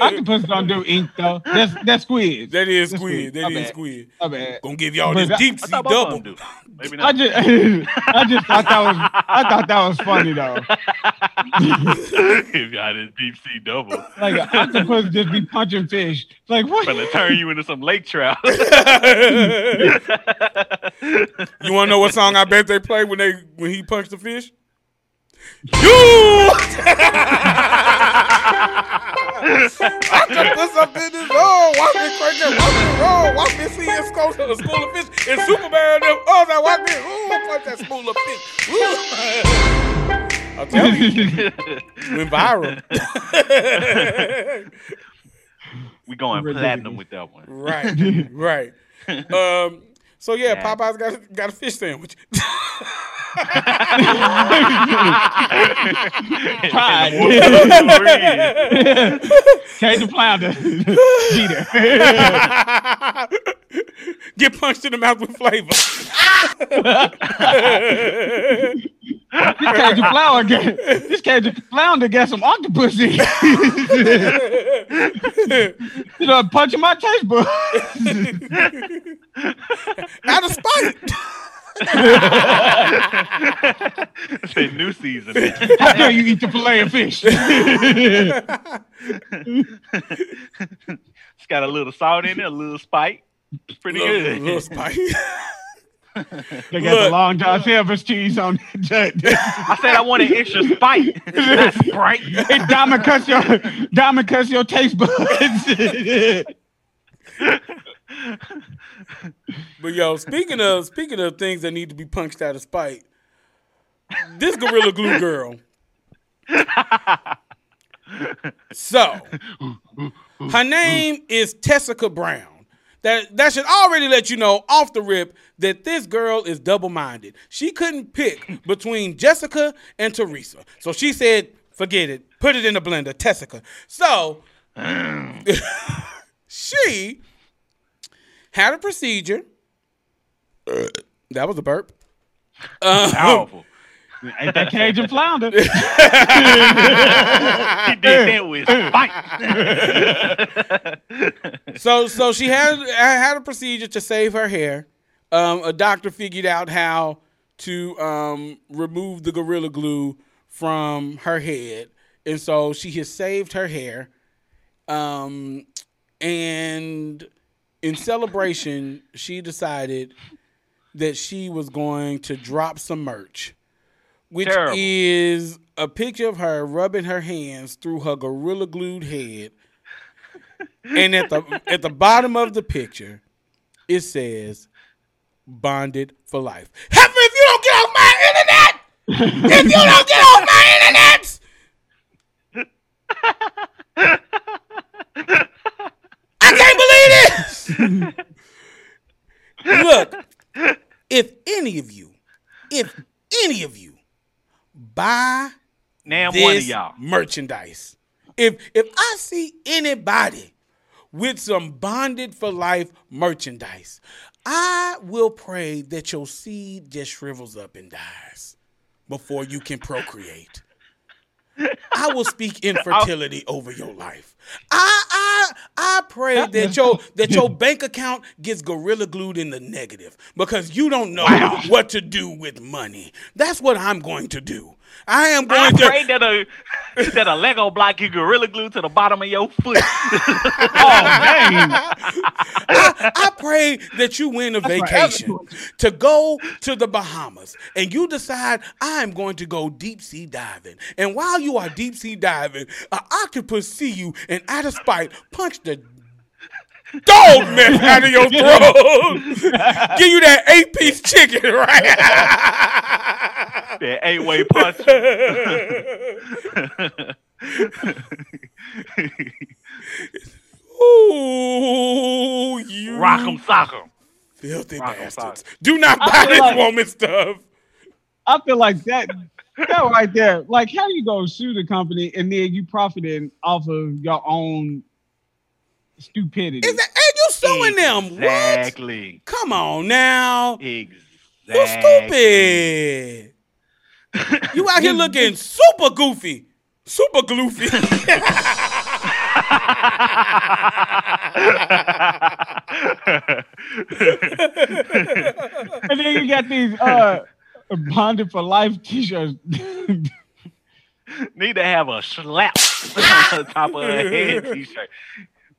Octopus don't do ink though. That's that's squid. That is That's squid. That My squid. My bad. Gonna give y'all But this deep sea thought both of double. them do. Maybe I just I just thought that was I thought that was funny though. if y'all did deep sea double, Like an octopus just be punching fish. Like what? gonna turn you into some lake trout. you wanna know what song I bet they play when they when he punched the fish? You Octopus up in his roll, watch me crank it, watch me roll, watch me see a school, a school of fish, and Superman and them, oh, now watch me, ooh, punch that school of fish. Ooh. I'll tell you, went viral. we going platinum with that one. right, right. Um, so yeah, Yeah. Popeye's got got a fish sandwich. Pride. Cajun flounder. Jeter. Get punched in the mouth with flavor. This Cajun flounder got this Cajun flounder got some octopus in. it. you know, punching my taste bud. Out of spite. Say new season. How dare you eat the fillet of fish? It's got a little salt in it, a little spike. It's pretty Little, good. little spite. They got Look. the long John Silver's cheese on it. I said I want an extra spike, not Sprite. It diamond cuts your diamond cuts your taste buds. But yo, speaking of speaking of things that need to be punched out of spite, this gorilla glue girl. So, her name is Tessica Brown. That that should already let you know off the rip that this girl is double-minded. She couldn't pick between Jessica and Teresa. So she said, forget it. Put it in the blender, Tessica. So mm. she had a procedure. That was a burp. Uh, Powerful. Ain't that Cajun flounder? He did that with spike. so so she had had a procedure to save her hair. Um, a doctor figured out how to um, remove the gorilla glue from her head, and so she has saved her hair. Um, and in celebration, she decided that she was going to drop some merch, which Terrible. is a picture of her rubbing her hands through her gorilla glued head. and at the at the bottom of the picture, it says bonded for life. Help me if you don't get off my internet! if you don't get off my internet! I can't believe this! Look, if any of you, if any of you buy this one of y'all. merchandise. If if I see anybody with some bonded for life merchandise, I will pray that your seed just shrivels up and dies before you can procreate. I will speak infertility over your life. I I I pray that your that your bank account gets gorilla glued in the negative because you don't know what to do with money. That's what I'm going to do. I am I going to pray that a that a Lego block you gorilla glue to the bottom of your foot. Oh man! I, I pray that you win a vacation to go to the Bahamas and you decide I'm going to go deep sea diving. And while you are deep sea diving, an octopus see you and out of spite punch the dog mess out of your throat. Give you that eight piece chicken, right? that eight way punch. Ooh, you Rock 'em, sock 'em. filthy Rock 'em, bastards. sock. Do not buy this like- woman stuff. I feel like that that right there. Like, how you go sue the company and then you profiting off of your own stupidity? Is that, and you suing them? What? Exactly. Come on now. Exactly. You stupid. You out here looking super goofy. Super goofy. And then you got these uh bonded for life t-shirts. Need to have a slap on the top of her head t-shirt.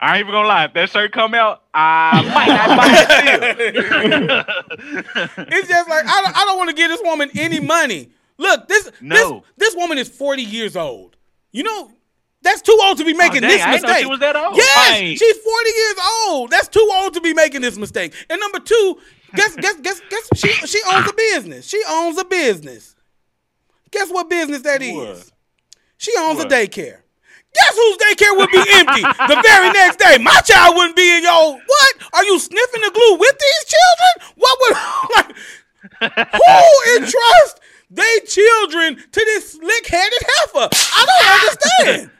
I ain't even gonna lie. If that shirt come out, I might not buy it still. It's just like I don't, I don't want to give this woman any money. Look, this No. this this woman is 40 years old. You know, that's too old to be making oh, dang, this I mistake. she was that old. Yes, she's 40 years old. That's too old to be making this mistake. And number two, guess guess guess guess she she owns a business. She owns a business. Guess what business that is? She owns What? a daycare. Guess whose daycare would be empty the very next day? My child wouldn't be in your. What? Are you sniffing the glue with these children? What would like? Who entrust they children to this slick-headed heifer? I don't understand.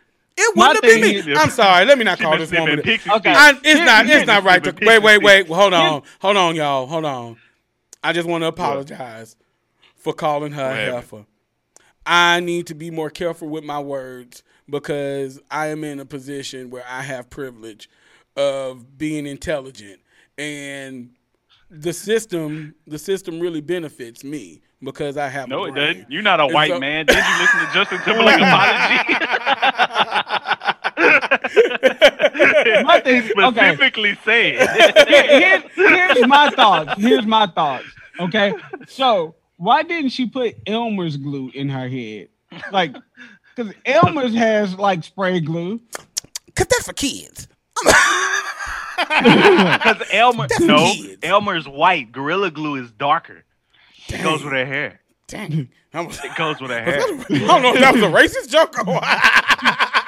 It wouldn't have been me. I'm sorry. Let me not call this woman. Okay. I, it's not. It's not right. To, wait, wait, wait. Hold on. Hold on, y'all. Hold on. I just want to apologize for calling her a heifer. I need to be more careful with my words because I am in a position where I have privilege of being intelligent and the system the system really benefits me because I have No, a it doesn't. You're not a And white so- man. Did you listen to Justin Timberlake apology? My thing- okay. Specifically said. Here- here's, here's my thoughts. Here's my thoughts. Okay. So why didn't she put Elmer's glue in her head? Like, because Elmer's has like spray glue. Cause that's for kids. Because Elmer, That's no, kids. Elmer's white. Gorilla Glue is darker. It goes with her hair. Dang. Was- It goes with her hair. I don't know if that was a racist joke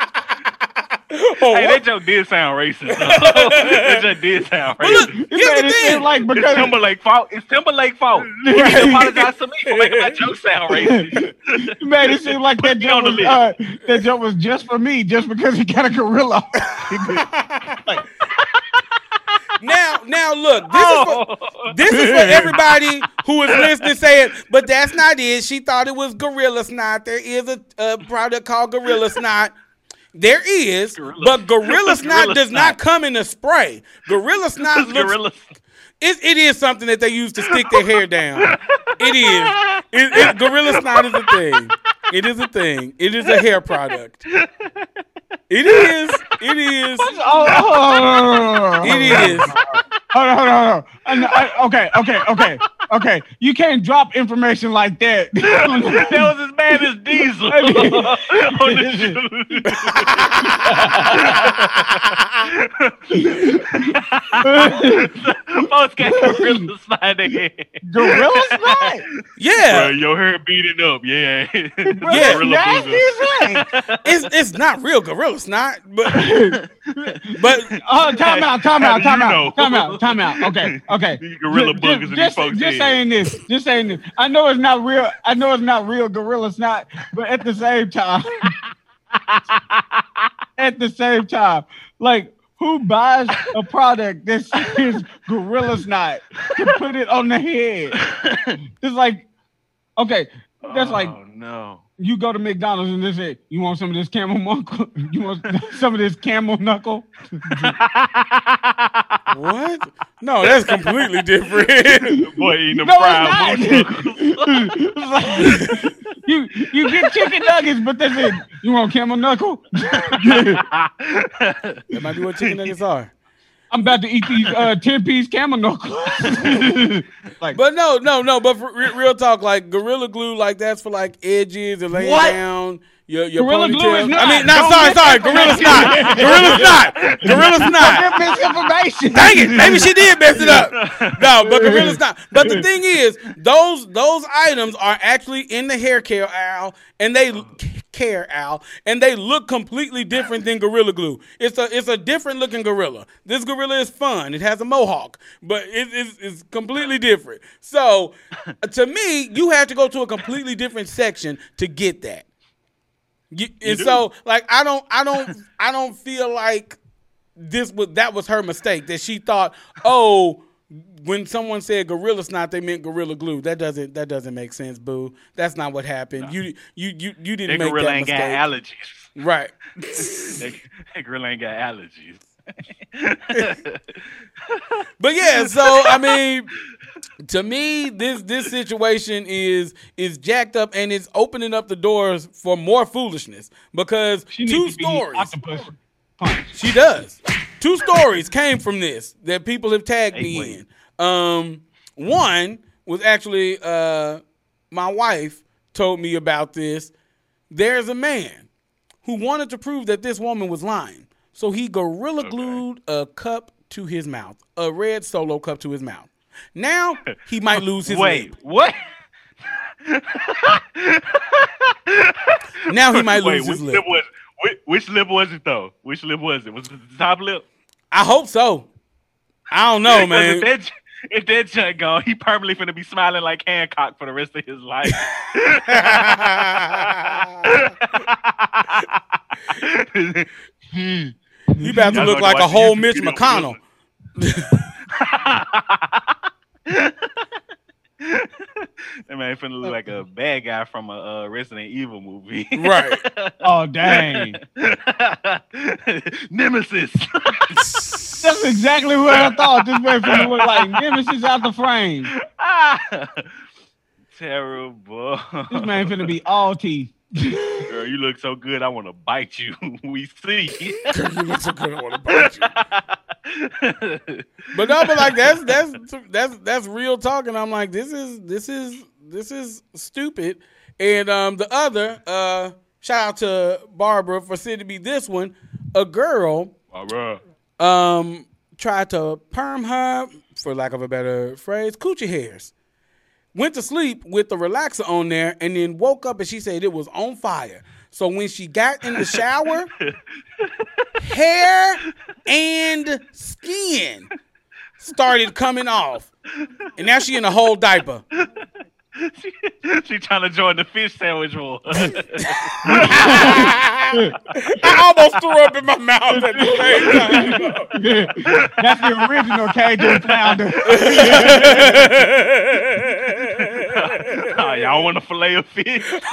or what. Or Hey, what? that joke did sound racist. that joke did sound But look, racist. You here's made the it seem thing. like It's Timberlake fault. It's Timberlake fault. You need to apologize to me for making my joke sound racist. you made it seem like that me joke was uh, that joke was just for me, just because he got a gorilla. Now, now look, this is for, this is for everybody who is listening saying, but that's not it. She thought it was Gorilla Snot. There is a, a product called Gorilla Snot. There is, Gorilla- but Gorilla Snot Gorilla does not come in a spray. Gorilla Snot It's looks, gorilla. it, it is something that they use to stick their hair down. It is. It, it, Gorilla Snot is a thing. It is a thing. It is a hair product. It is. It is. oh, It is. Hold on, hold on, hold on. I I- uh, okay, okay, okay, okay. You can't drop information like that. that was as bad as Diesel on the shoe. Folks got gorilla snot in their head. Gorilla snot? Yeah. Bro, your hair beating up, yeah. Yeah. Gorilla Nasty booger. as it's it's not real gorilla snot, but but Oh, time out, time How out, time out, know? time out, time out. Okay, okay. These gorilla Ju- boogers in these folks' just heads. saying this, just saying this. I know it's not real. I know it's not real gorilla snot, but at the same time, at the same time, like who buys a product that says gorilla snot to put it on the head? It's like, okay, that's like Oh, no. You go to McDonald's and they say, "You want some of this camel knuckle? You want some of this camel knuckle?" what? No, that's completely different. Boy, eating them No, fried it's not. Like, you you get chicken nuggets, but that's it. You want camel knuckle? that might be what chicken nuggets are. I'm about to eat these uh, ten piece camel knuckles. like, But no, no, no. But for re- real talk, like gorilla glue, like that's for like edges and laying What? down your your Gorilla glue ponytail. is not. I mean, no, Don't sorry, miss sorry, gorilla snot, gorilla snot, gorilla snot. misinformation. Dang it! Maybe she did mess it up. No, but gorilla's not. But the thing is, those those items are actually in the hair care aisle, and they care aisle, and they look completely different than gorilla glue. It's a it's a different looking gorilla. This gorilla is fun. It has a mohawk, but it, it's it's completely different. So, to me, you have to go to a completely different section to get that. You, and so, like, I don't, I don't, I don't feel like this was that was her mistake that she thought, oh, when someone said gorilla snot, they meant gorilla glue. That doesn't that doesn't make sense, boo. That's not what happened. You you you you didn't That make gorilla that ain't mistake. got allergies. right. that, that gorilla ain't got allergies. But yeah, so I mean, to me, this this situation is is jacked up and it's opening up the doors for more foolishness because She two needs to be stories Octopus punch. she does. Two stories came from this that people have tagged Hey, me in. Um, one was actually uh, my wife told me about this. There's a man who wanted to prove that this woman was lying, so he gorilla glued a cup to his mouth, a red solo cup to his mouth. Now he might lose his Wait, lip. what? Now he might Wait, lose his lip lip. was which, which lip was it though? Which lip was it? Was it the top lip? I hope so. I don't know, man. if that, if that junk gone, he permanently finna be smiling like Hancock for the rest of his life. You about to look like a whole Mitch McConnell. that man finna look like a bad guy from a uh, Resident Evil movie. Right. Oh dang! Nemesis. That's exactly what I thought. This man finna look like Nemesis out the frame. Terrible. This man finna be all teeth. Girl, you look so good. I want to bite you. we see. You look so good. I wanna bite you. But no, but like that's that's that's that's real talk, and I'm like, this is this is this is stupid. And um, the other, uh, shout out to Barbara for sending me this one. A girl right. um tried to perm her, for lack of a better phrase, coochie hairs. Went to sleep with the relaxer on there, and then woke up and she said it was on fire. So when she got in the shower, hair and skin started coming off, and now she in a whole diaper. She, she trying to join the fish sandwich war. I almost threw up in my mouth at the same time. That's the original Cajun flounder. oh, y'all want a fillet of fish? but,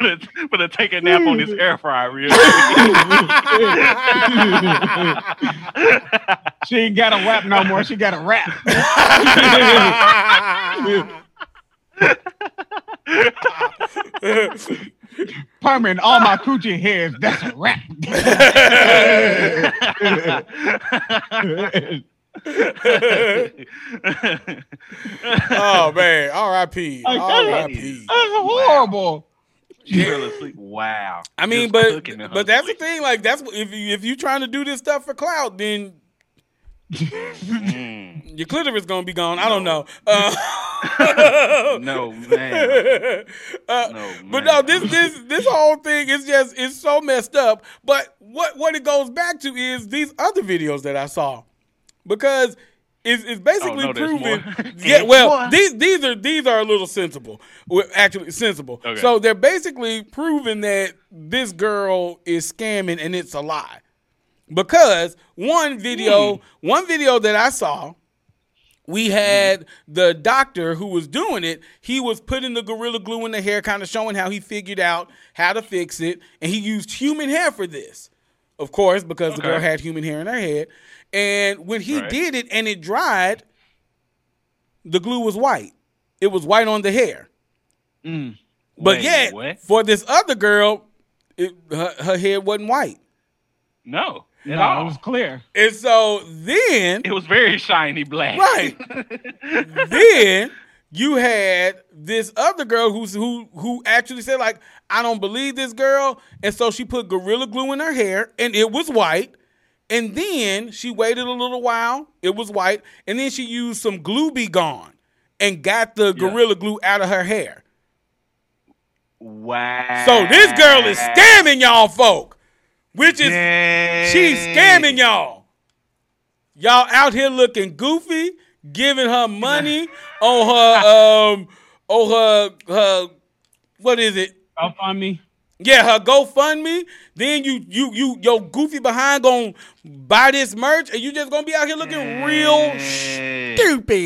it, but it take a nap on this air fryer real quick. She ain't got a wrap no more. She got a wrap. Permanent all my coochie hairs. That's a wrap. oh man, R.I.P. Like, R.I.P. That's horrible. She fell. Wow. I mean, Just but cooking in her but that's the thing. Like that's if you if you trying to do this stuff for clout, then Mm. your clitoris gonna be gone. I don't know. Uh, No man. uh, No, but no, this this this whole thing is just it's so messed up. But what what it goes back to is these other videos that I saw because it's, it's basically Oh, no, there's proven. yeah, well, More. these these are these are a little sensible. Actually sensible. Okay. So they're basically proving that this girl is scamming and it's a lie. Because one video, Hmm. one video that I saw, we had the doctor who was doing it. He was putting the gorilla glue in the hair, kind of showing how he figured out how to fix it, and he used human hair for this, of course, because the girl had human hair in her head. And when he Right. did it and it dried, the glue was white. It was white on the hair. Mm. But Wait, yet, what? for this other girl, it, her, her hair wasn't white. No. At No, all. it was clear. And so then, It was very shiny black. right, then you had this other girl who's who who actually said like, I don't believe this girl, and so she put gorilla glue in her hair, and it was white. And then she waited a little while, it was white, and then she used some glue be gone and got the gorilla glue out of her hair. Wow. So this girl is scamming y'all folk, which is she's scamming y'all. Y'all out here looking goofy, giving her money on her um on her her what is it? Up on me. Yeah, her GoFundMe. Then you you you your goofy behind gonna buy this merch, and you just gonna be out here looking real Yeah. stupid.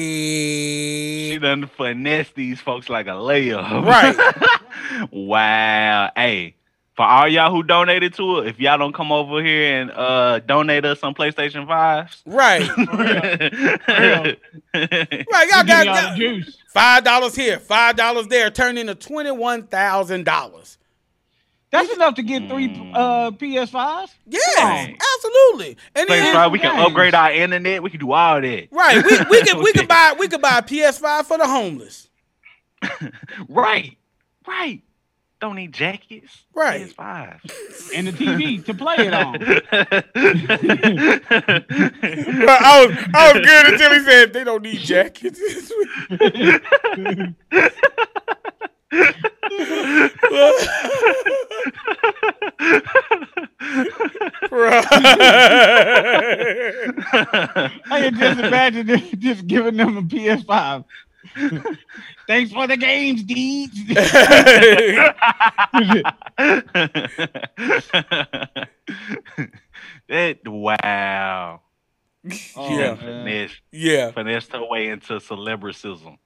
She done finesse these folks like a layup. Right. wow. Hey, for all y'all who donated to it, if y'all don't come over here and uh donate us some PlayStation 5s. Right. right. Right. Y'all Give got, me all got juice. five dollars here, five dollars there, turn into twenty one thousand dollars. That's enough to get three uh, PS5s. Yes, Right. absolutely. And then, right, we can Nice. upgrade our internet. We can do all that. right, we we could we could buy we could buy a PS5 for the homeless. Right. Right. Don't need jackets. Right. PS5. and the TV to play it on. I was I was good until he said they don't need jackets. I can just imagine them just giving them a PS5. Thanks for the games, Deeds. that wow. yeah, Finesse, yeah. finesse her way into celebricism.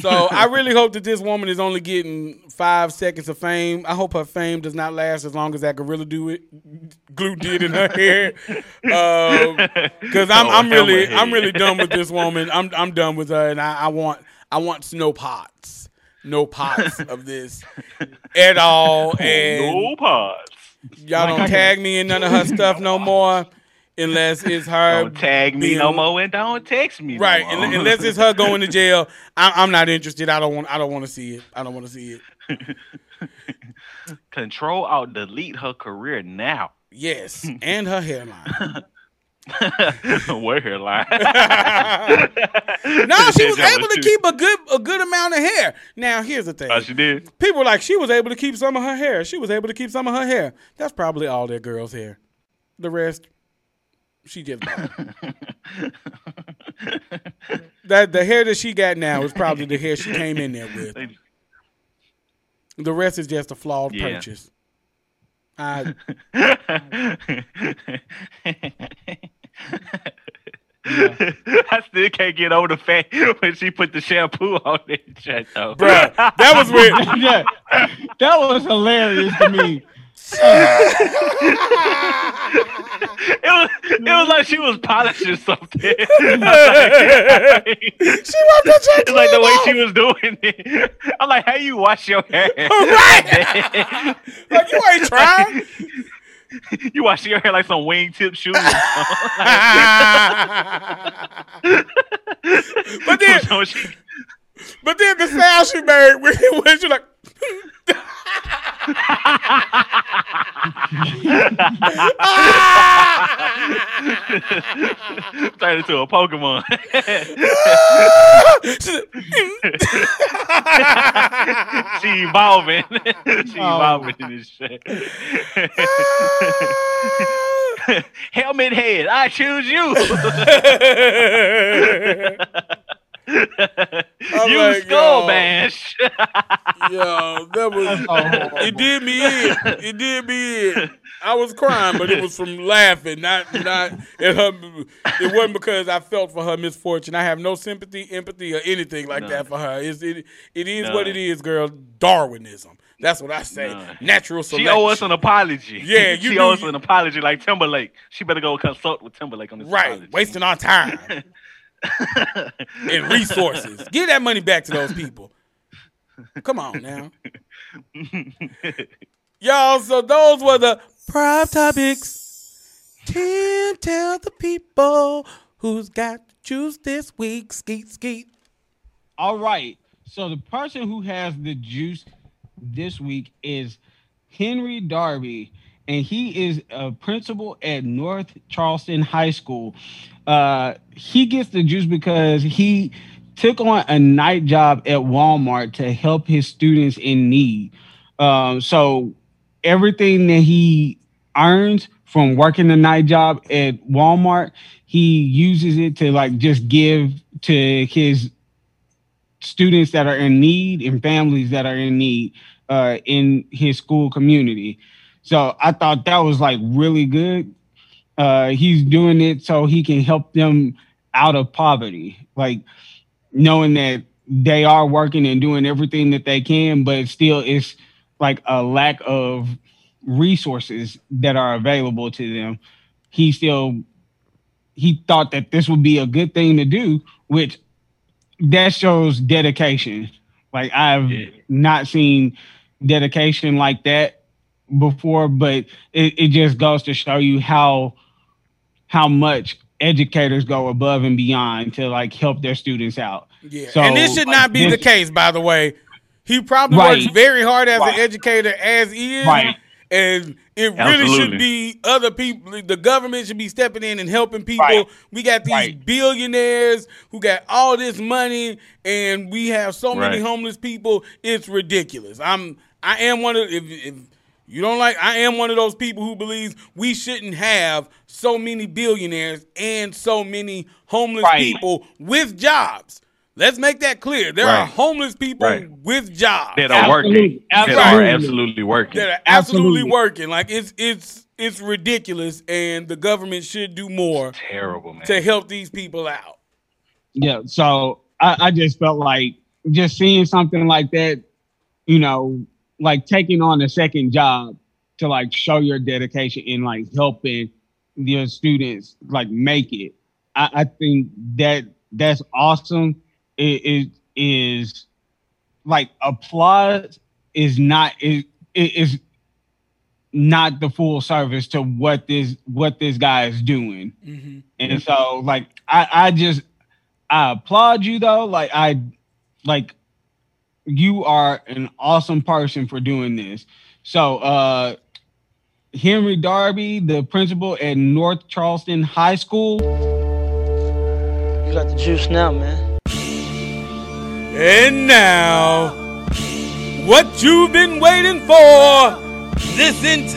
So I really hope that this woman is only getting five seconds of fame. I hope her fame does not last as long as that gorilla do it, glue did in her hair. Um, because I'm Oh, I'm really helmet I'm really done with this woman. I'm I'm done with her, and I, I want I want no pots, no pots of this at all. And no pods. y'all don't tag me in none of her stuff no more, unless it's her. Don't tag me being- no more and don't text me. no Right, more. unless it's her going to jail, I, I'm not interested. I don't want. I don't want to see it. I don't want to see it. Control out delete her career now. Yes, and her hairline. Where hairline? No, she was able to keep a good a good amount of hair. Now, here's the thing: Oh, she did. people were like she was able to keep some of her hair. She was able to keep some of her hair. That's probably all that girl's hair. The rest, she just that the hair that she got now is probably the hair she came in there with. The rest is just a flawed Yeah. purchase. I I still can't get over the fact when she put the shampoo on that shit though. bruh, that was weird. yeah, that was hilarious to me. It it was like she was polishing something. she wiped her It's like the way she was doing it. I'm like, how you wash your hair? Right. like you ain't trying. you wash your hair like some wingtip shoes. but then, but then the sound she made when, when she like. turned into a Pokemon. she evolving. she oh. evolving in this shit. Helmet head, I choose you. You like, skull yo. bash. Yo, that was it. Did me in. It did me in. I was crying, but it was from laughing, not not at her. It wasn't because I felt for her misfortune. I have no sympathy, empathy, or anything like that for her. It's, it it is what it None. is, girl. Darwinism. That's what I say. None. Natural selection. She owe us an apology. Yeah, you she do- owe us an apology like Timberlake. She better go consult with Timberlake on this right, apology. wasting our time and resources. Give that money back to those people. Come on now. Y'all, so those were the prime topics. Tim, tell the people who's got the juice this week. Skeet, skeet. All right. So the person who has the juice this week is Henry Darby, and he is a principal at North Charleston High School. Uh, he gets the juice because he took on a night job at Walmart to help his students in need. Um, so everything that he earns from working the night job at Walmart, he uses it to like just give to his students that are in need and families that are in need. uh, in his school community. So I thought that was like really good. Uh, he's doing it so he can help them out of poverty, like knowing that they are working and doing everything that they can, but still it's like a lack of resources that are available to them. He still he thought that this would be a good thing to do, which that shows dedication. Like I've Yeah. not seen dedication like that before, but it, it just goes to show you how how much educators go above and beyond to like help their students out. Yeah, So, and this should like, not be the case, by the way. He probably Right. works very hard as Right. an educator as is, Right. and it really should be other people. The government should be stepping in and helping people. Right. We got these Right. billionaires who got all this money, and we have so many homeless people. It's ridiculous. I'm I am one of if, if you don't like I am one of those people who believes we shouldn't have so many billionaires and so many homeless Right. people with jobs. Let's make that clear. There are homeless people Right. with jobs that are working. Absolutely. That are Absolutely. absolutely working. that are absolutely, Absolutely. working. Like it's it's it's ridiculous, and the government should do more Terrible, man. to help these people out. Yeah. So I, I just felt like just seeing something like that, you know, like taking on a second job to like show your dedication in like helping your students like make it. I, I think that that's awesome. It, it is like applause is not is it is not the full service to what this what this guy is doing. Mm-hmm. And so like I I just I applaud you though. Like I like you are an awesome person for doing this. So uh Henry Darby, the principal at North Charleston High School. You got the juice now, man. And now, what you've been waiting for this entire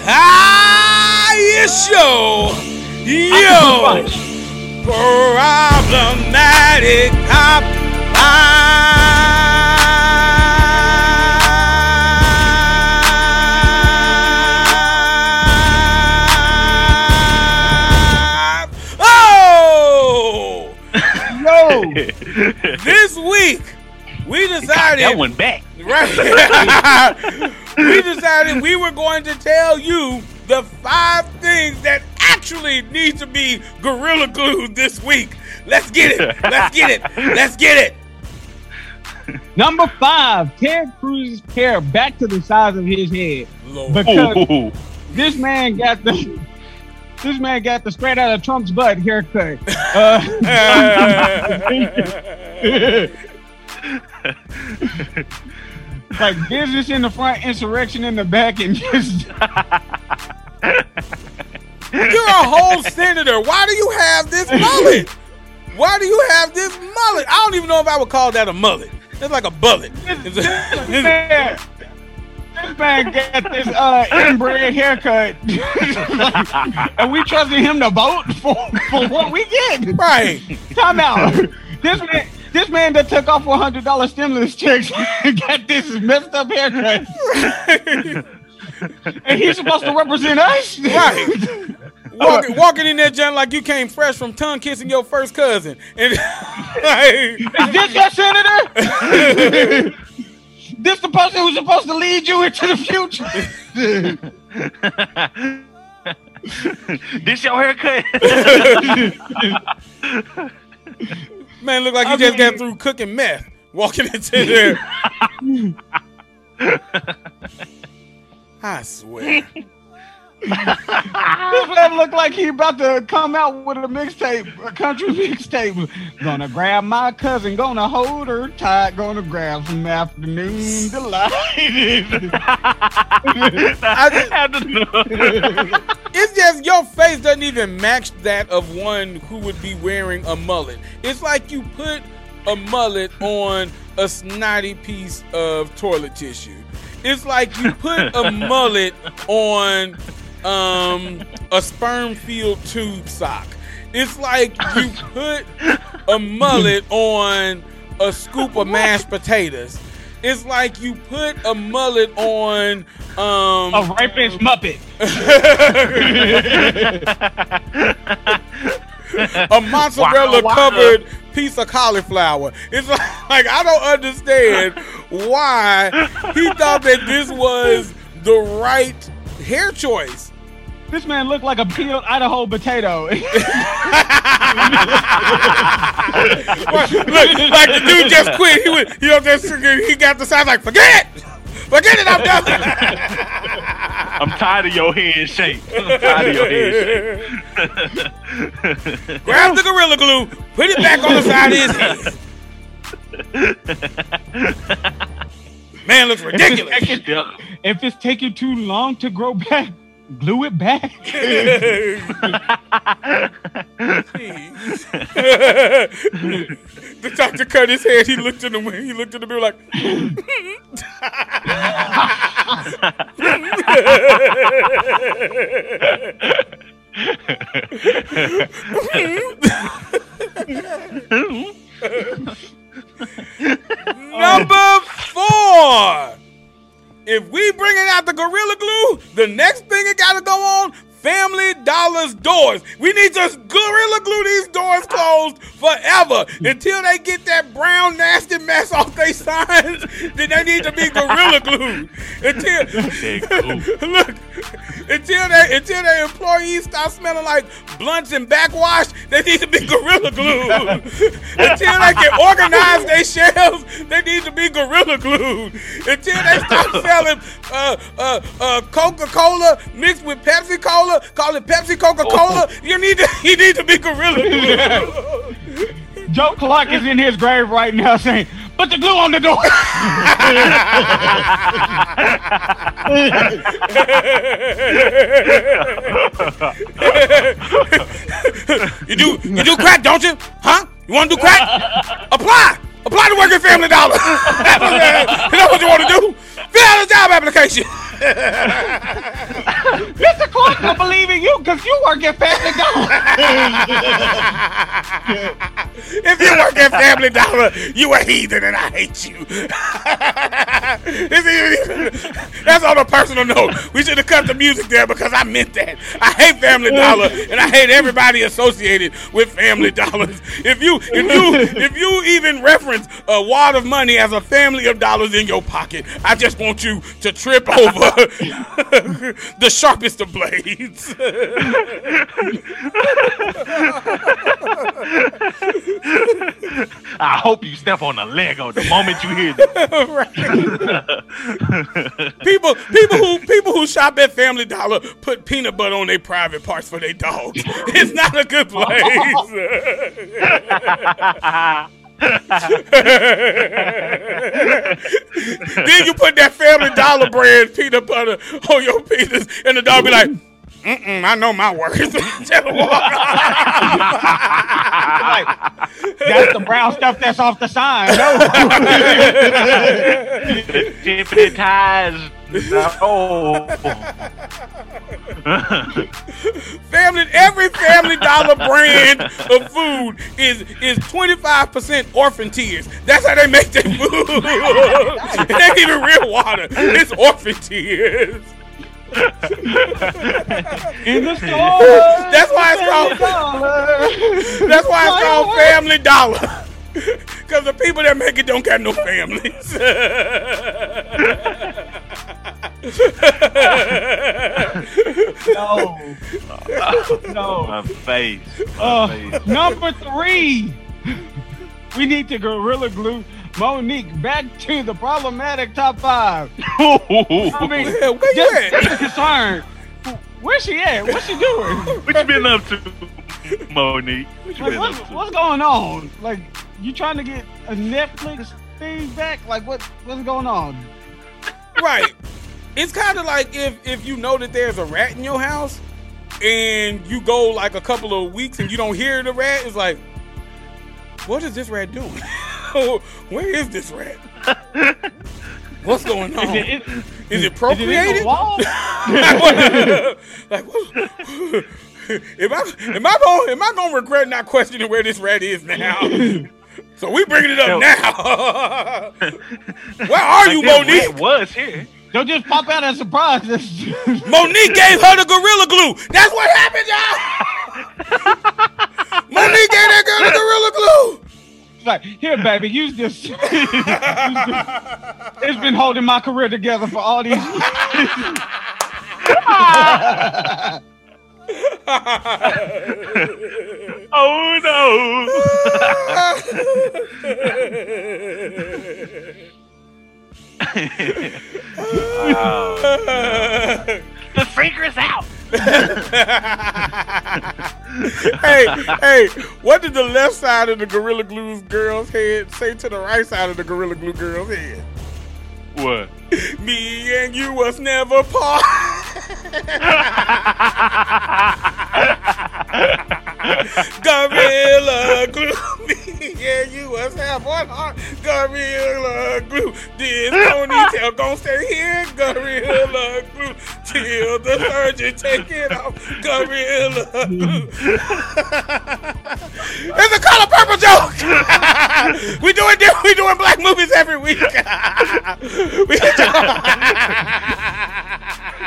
show, yo, problematic top decided that one back. right we decided we were going to tell you the five things that actually need to be gorilla glued this week let's get it let's get it let's get it number five, Ted Cruz's hair back to the size of his head. Lord. Because Ooh. this man got the this man got the straight out of Trump's butt haircut. Uh, like business in the front, insurrection in the back, and just you're a whole senator. Why do you have this mullet? Why do you have this mullet? I don't even know if i would call that a mullet. It's like a bullet. It's a- man, this man got this uh, inbred haircut, and we trusted him to vote for, for what we get. right. Time out. This man, this man that took off one hundred dollar stimulus checks got this messed up haircut, and he's supposed to represent us. Right. Walking, walking in there, joint like you came fresh from tongue kissing your first cousin. And like, Is this your senator? this the person who's supposed to lead you into the future? this your haircut? Man, look like you I just got through cooking meth. Walking into there. I swear. This man look like he about to come out with a mixtape, a country mixtape. Gonna grab my cousin, gonna hold her tight, gonna grab some afternoon delight. I don't know. It's just your face doesn't even match that of one who would be wearing a mullet. It's like you put a mullet on a snotty piece of toilet tissue. It's like you put a mullet on um, a sperm filled tube sock. It's like you put a mullet on a scoop of mashed potatoes. It's like you put a mullet on um A rapist Muppet. a mozzarella covered piece of cauliflower. It's like, like I don't understand why he thought that this was the right hair choice. This man looked like a peeled Idaho potato. Look, like the dude just quit. He was, you know, just he got the sign like, forget it, forget it, I'm done. I'm tired of your head shape. I'm tired of your head shape. Grab the gorilla glue, put it back on the side of his head. Man looks ridiculous. if it's taking too long to grow back, glue it back. the doctor cut his head. He looked in the he looked in the mirror like. Number four. If we bringing out the Gorilla Glue, the next thing it gotta go on, Family Dollar's doors. We need to Gorilla Glue these doors closed forever until they get that brown nasty mess off their signs. then they need to be Gorilla Glued. Until look, until they until their employees stop smelling like blunts and backwash, they need to be Gorilla Glued. until they can organize their shelves, they need to be Gorilla Glued. Until they stop selling uh, uh, uh, Coca Cola mixed with Pepsi Cola, call it Pepsi Coca Cola. Oh. You need to you need to be Gorilla. Joe Clark is in his grave right now saying, put the glue on the door. you do you do crack, don't you? Huh? You want to do crack? Apply. Apply to work at Family Dollar. That's what you want to do. Fill out a job application. Mr. Clark don't believe in you because you work at Family Dollar. if you work at Family Dollar, you a heathen and I hate you. That's on a personal note. We should have cut the music there because I meant that. I hate Family Dollar and I hate everybody associated with Family Dollars. If you if you if you even reference a wad of money as a family of dollars in your pocket, I just want you to trip over the sharpest of blades. I hope you step on a Lego the moment you hear this. people people who people who shop at Family Dollar put peanut butter on their private parts for their dogs. It's not a good place. then you put that Family Dollar brand peanut butter on your penis, and the dog be like, Mm-mm, I know my words. Just That's the brown stuff that's off the sign. No. Tiffany ties. No. family, every Family Dollar brand of food is is twenty five percent orphan tears. That's how they make their food. it ain't even real water. It's orphan tears. In the store. That's why it's called. That's why it's called Family Dollar. Because the people that make it don't got no families. No. No. My face. My Uh, face. number three. We need to gorilla glue Mo'Nique back to the problematic top five. I mean, Where- where you just, at? just. Where's she at? What's she doing? What you been up to, Mo'Nique? What Like, what's, to? what's going on? Like, you trying to get a Netflix thing back? Like, what what's going on? right. It's kind of like if if you know that there's a rat in your house and you go like a couple of weeks and you don't hear the rat, it's like, what is this rat doing? Where is this rat? What's going on? Is it, Is is it procreated? like, what? Am I am I going am I going to regret not questioning where this rat is now? So we bringing it up Yo. now. Where are you, Like, this Mo'Nique? was here. Don't just pop out as surprise. Mo'Nique gave her the gorilla glue. That's what happened, y'all. Mo'Nique gave that girl the gorilla glue. It's like, here, baby, use this. It's been holding my career together for all these. Oh no! Oh, the secret's out. hey, hey, what did the left side of the Gorilla Glue girl's head say to the right side of the Gorilla Glue girl's head? What? Me and you was never part. Gorilla glue. And you was have one heart. Gorilla glue. This ponytail gon' stay here. Gorilla glue. Till the surgeon take it off. Gorilla glue. it's a color purple joke. we doing we doing black movies every week. we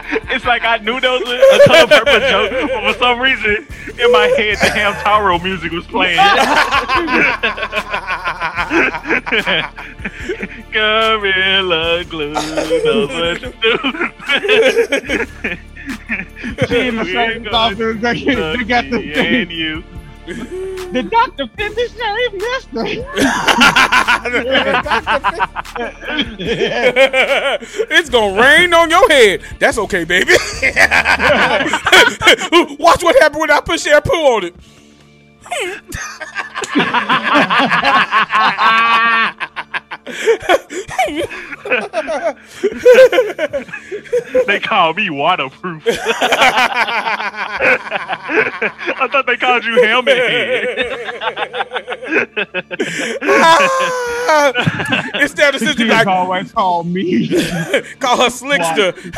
It's like I knew there was a, a color purple joke, but for some reason in my head the Hamtaro music was playing. Gorilla glue knows what to do. She the office. They, they got the me and you. The doctor finished save mister. it's gonna rain on your head. That's okay, baby. Watch what happened when I put shampoo on it. They call me waterproof. I thought they called you helmet head. Instead of sister She like always call me. call her Slickster.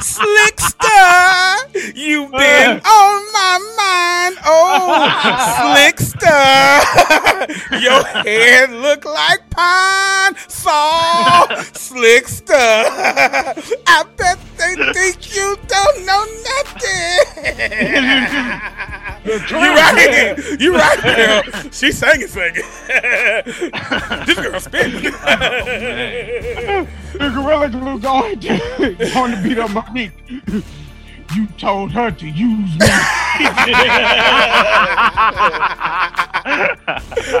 Slickster, you've been on my mind. Oh, Slickster, your head look like pine saw. Slickster, I bet they think you don't know nothing. you right, you right, girl. She sang it, singing. this girl spitting. the gorilla glue going to, going to beat up Mo'Nique. You told her to use me.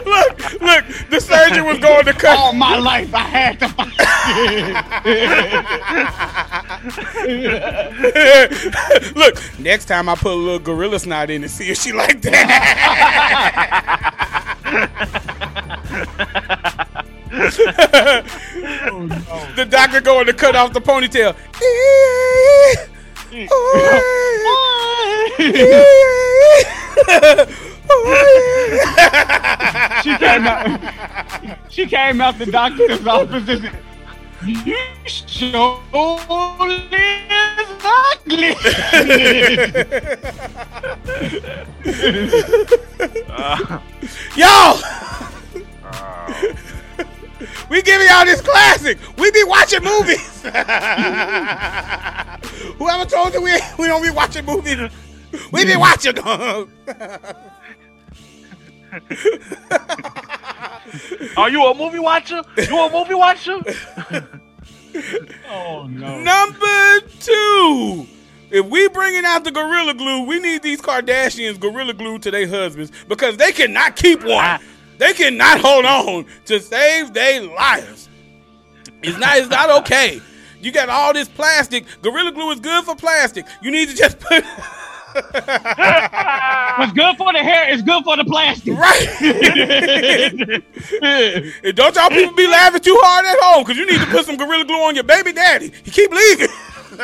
look, look, the surgeon was going to cut. All my life I had to fight. look, next time I put a little gorilla snot in and see if she like that. Oh, the doctor going to cut off the ponytail. she came out. She came out the doctor's office and said, "You sure is ugly." Y'all, ah. We giving y'all this classic. We be watching movies. Whoever told you we we don't be watching movies, we be watching them. Are you a movie watcher? You a movie watcher? oh no! Number two. If we bringing out the gorilla glue, we need these Kardashians gorilla glue to their husbands because they cannot keep one. They cannot hold on to save their lives. It's not. It's not okay. You got all this plastic. Gorilla glue is good for plastic. You need to just put. What's good for the hair is good for the plastic. Right. and don't y'all people be laughing too hard at home because you need to put some gorilla glue on your baby daddy. He keep leaving.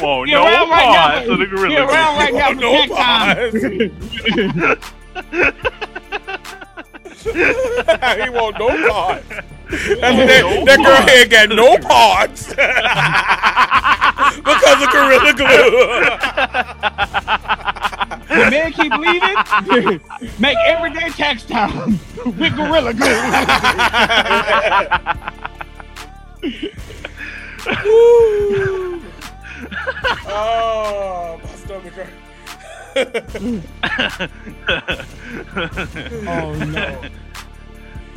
Whoa, He no around right now, pause to the he gorilla. around right now for no check time. he want no parts. That's that, that girl head got no parts because of gorilla glue. the then keep leaving, make everyday tax time with Gorilla Glue. Oh, my stomach hurt. oh no.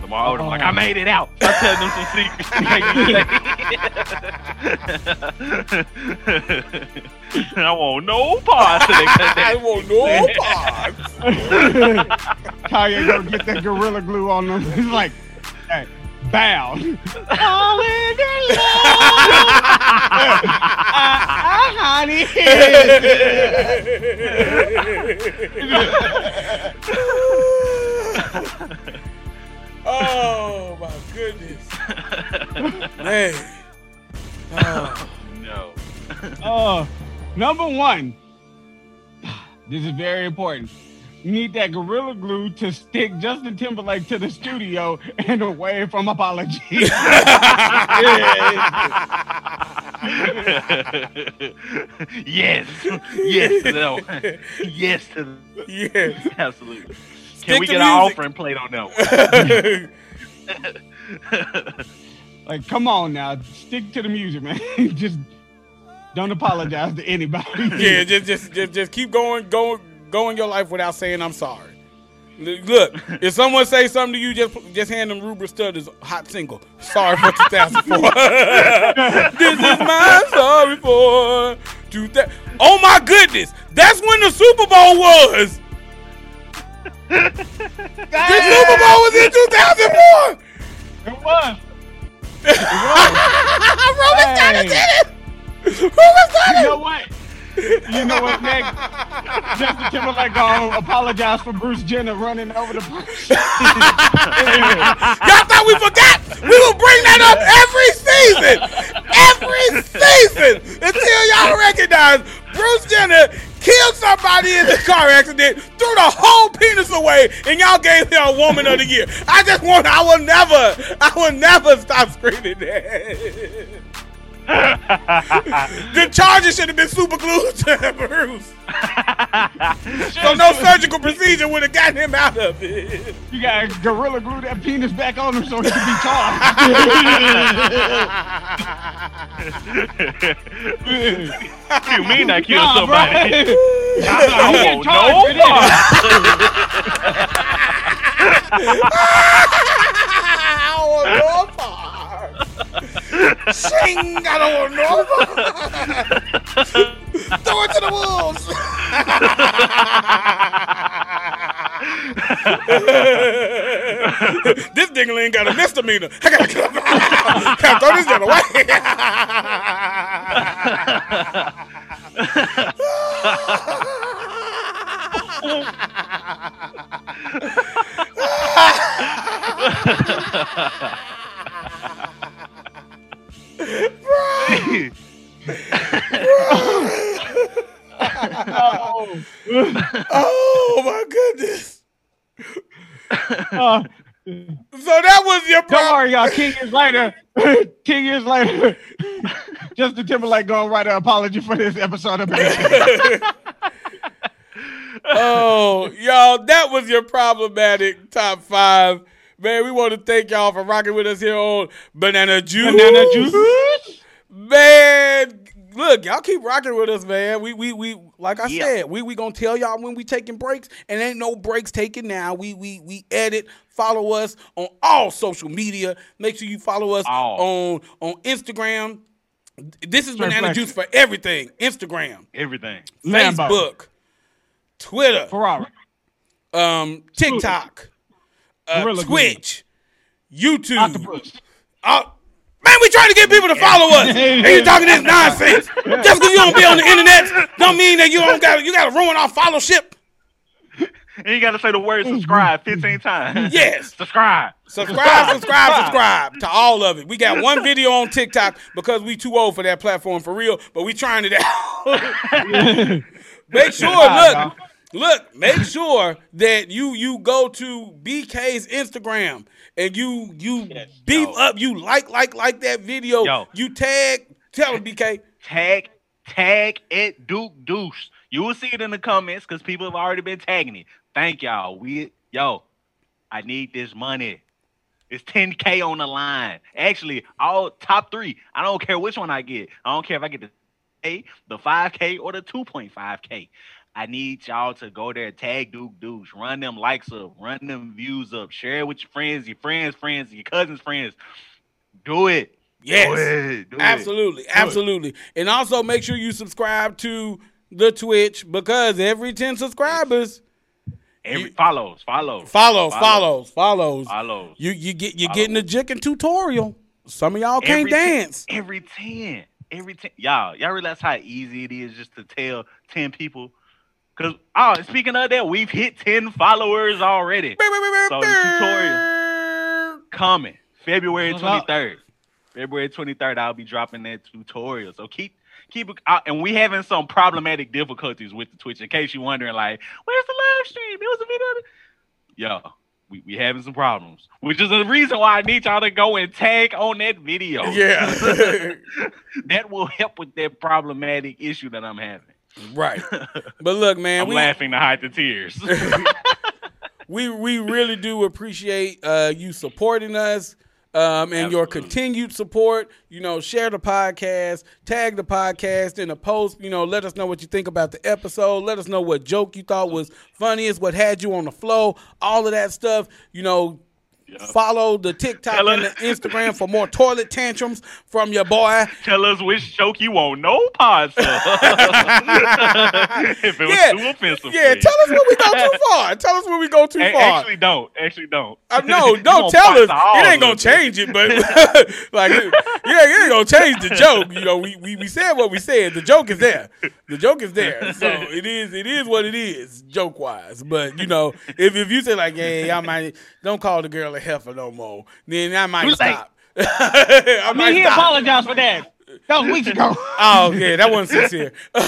Tomorrow, I'm like, I oh. made it out. I'm telling them some secrets. I want no parts I want no parts. Kanye go get that Gorilla Glue on them. He's like, hey, bow. All in the love. Ah, honey. oh my goodness, man. Oh. No. Uh, number one. This is very important. You need that Gorilla Glue to stick Justin Timberlake to the studio and away from apology. yes. Yes. No. Yes. To the, Yes. absolutely. Stick Can we to get our music. offering plate on that one? like, come on now, stick to the music, man. Just don't apologize to anybody. yeah, just, just just just keep going, going, going your life without saying I'm sorry. Look, if someone say something to you, just just hand them Ruben Studdard's hot single. Sorry for 2004. this is my sorry for 2000. Oh my goodness, that's when the Super Bowl was. The Super Bowl was in 2004. It was. Roman Studdard Hey. did it. Ruben Studdard. You know what? You know what, Nick? Justin Timberlake gonna apologize for Bruce Jenner running over the person. Y'all thought we forgot? We will bring that up every season. Every season. Until y'all recognize Bruce Jenner killed somebody in the car accident, threw the whole penis away, and y'all gave him a woman of the year. I just want, I will never, I will never stop screaming that. the charges should have been super glued to Bruce. so no surgical procedure would have gotten him out of it. You gotta gorilla glue that penis back on him so he can be charged. you mean I killed Nah, somebody? bro. I He get want charged no for. I don't want no Sing, I don't want no. Throw it to the wolves. this dingling got a misdemeanor. I gotta, gotta throw this shit Oh, Oh my goodness. uh, So that was your don't problem. worry, y'all. Ten years later, ten years later, Justin Timberlake gonna write an apology for this episode of oh, y'all, that was your problematic top five. Man, we want to thank y'all for rocking with us here on Banana Juice. Banana Juice. Man, look, y'all keep rocking with us, man. We we we like I Yeah. said, we we gonna tell y'all when we taking breaks, and ain't no breaks taken now. We we we edit. Follow us on all social media. Make sure you follow us on on Instagram. This is Banana. Juice for everything. Instagram, Everything. Lambo. Facebook, Twitter, Ferrari. um, TikTok, uh, Gorilla Glue. Twitch, YouTube. Octopus. Uh, man, we trying to get people to follow us. and you talking this nonsense. Just because you don't be on the internet, don't mean that you don't got you got to ruin our fellowship. And you got to say the word subscribe 15 times. Yes. Subscribe. Subscribe, subscribe, subscribe to all of it. We got one video on TikTok because we too old for that platform for real, but we trying it out. make sure, look, look, make sure that you you go to BK's Instagram and you you beef yo. up, you like like like that video. Yo. You tag, tell him BK. Tag, tag at Duke Deuce. You will see it in the comments because people have already been tagging it. Thank y'all. We yo, I need this money. It's 10k on the line. Actually, all top three. I don't care which one I get. I don't care if I get the A, the 5k, or the 2.5k. I need y'all to go there, tag Duke Deuce, run them likes up, run them views up, share it with your friends, your friends' friends, your cousins' friends. Do it. Yes. Do it. Do it. Absolutely, absolutely. And also make sure you subscribe to the Twitch because every 10 subscribers Every You- follows, follows, follows, follows, follows. follows. You you get you Follow. getting the jick tutorial. Some of y'all can't Every ten- dance. every 10. Every 10. Y'all, y'all realize how easy it is just to tell 10 people? Because, oh, speaking of that, we've hit 10 followers already. So the tutorial coming February 23rd. February 23rd, I'll be dropping that tutorial. So keep keep it out. And we having some problematic difficulties with the Twitch. In case you're wondering, like, where's the live stream? There was a video. Yo, we, we having some problems, which is the reason why I need y'all to go and tag on that video. Yeah. that will help with that problematic issue that I'm having. Right. But look, man, I'm we laughing to hide the tears. we we really do appreciate uh, you supporting us um, and your continued support. You know, share the podcast, tag the podcast in a post. You know, let us know what you think about the episode. Let us know what joke you thought was funniest, what had you on the flow, all of that stuff. You know. Follow the TikTok Tell and the Instagram for more toilet tantrums from your boy. Tell us which joke you want. No stuff. if it was Yeah. too offensive. Yeah, tell us when we go too far. Tell us when we go too A- far. Actually, don't. Actually, don't. Uh, no, don't tell us. It ain't gonna change it, but like, yeah, it ain't gonna change the joke. You know, we, we we said what we said. The joke is there. The joke is there. So it is it is what it is, joke wise. But you know, if if you say like, yeah, I might don't call the girl heifer no more, then I might stop. I I mean, he stop. apologized for that. That was weeks ago. Oh yeah, that wasn't sincere. But-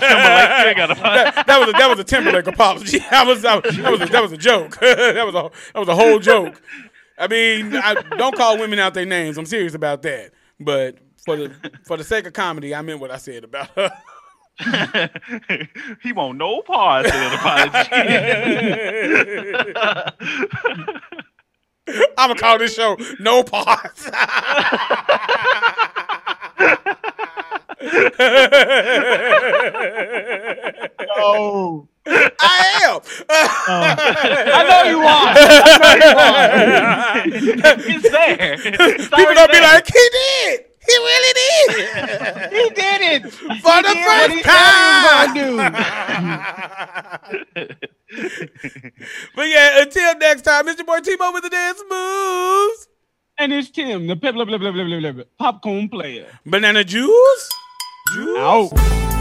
that, that was a, that was a Timberlake apology. That was that was, that was, a, that was a joke. that was a that was a whole joke. I mean, I, don't call women out their names. I'm serious about that. But for the for the sake of comedy, I meant what I said about her. he won't no pause to that apology. I'm gonna call this show No Pause. Oh, I am. I know you are. it's there. It's People already don't be like, he did. He really did. He did it For the first he time. But yeah, until next time, it's your boy Timo with the dance moves. And it's Tim, the blah, blah, blah, blah, blah, blah, blah, popcorn player. Banana juice? Juice? Out.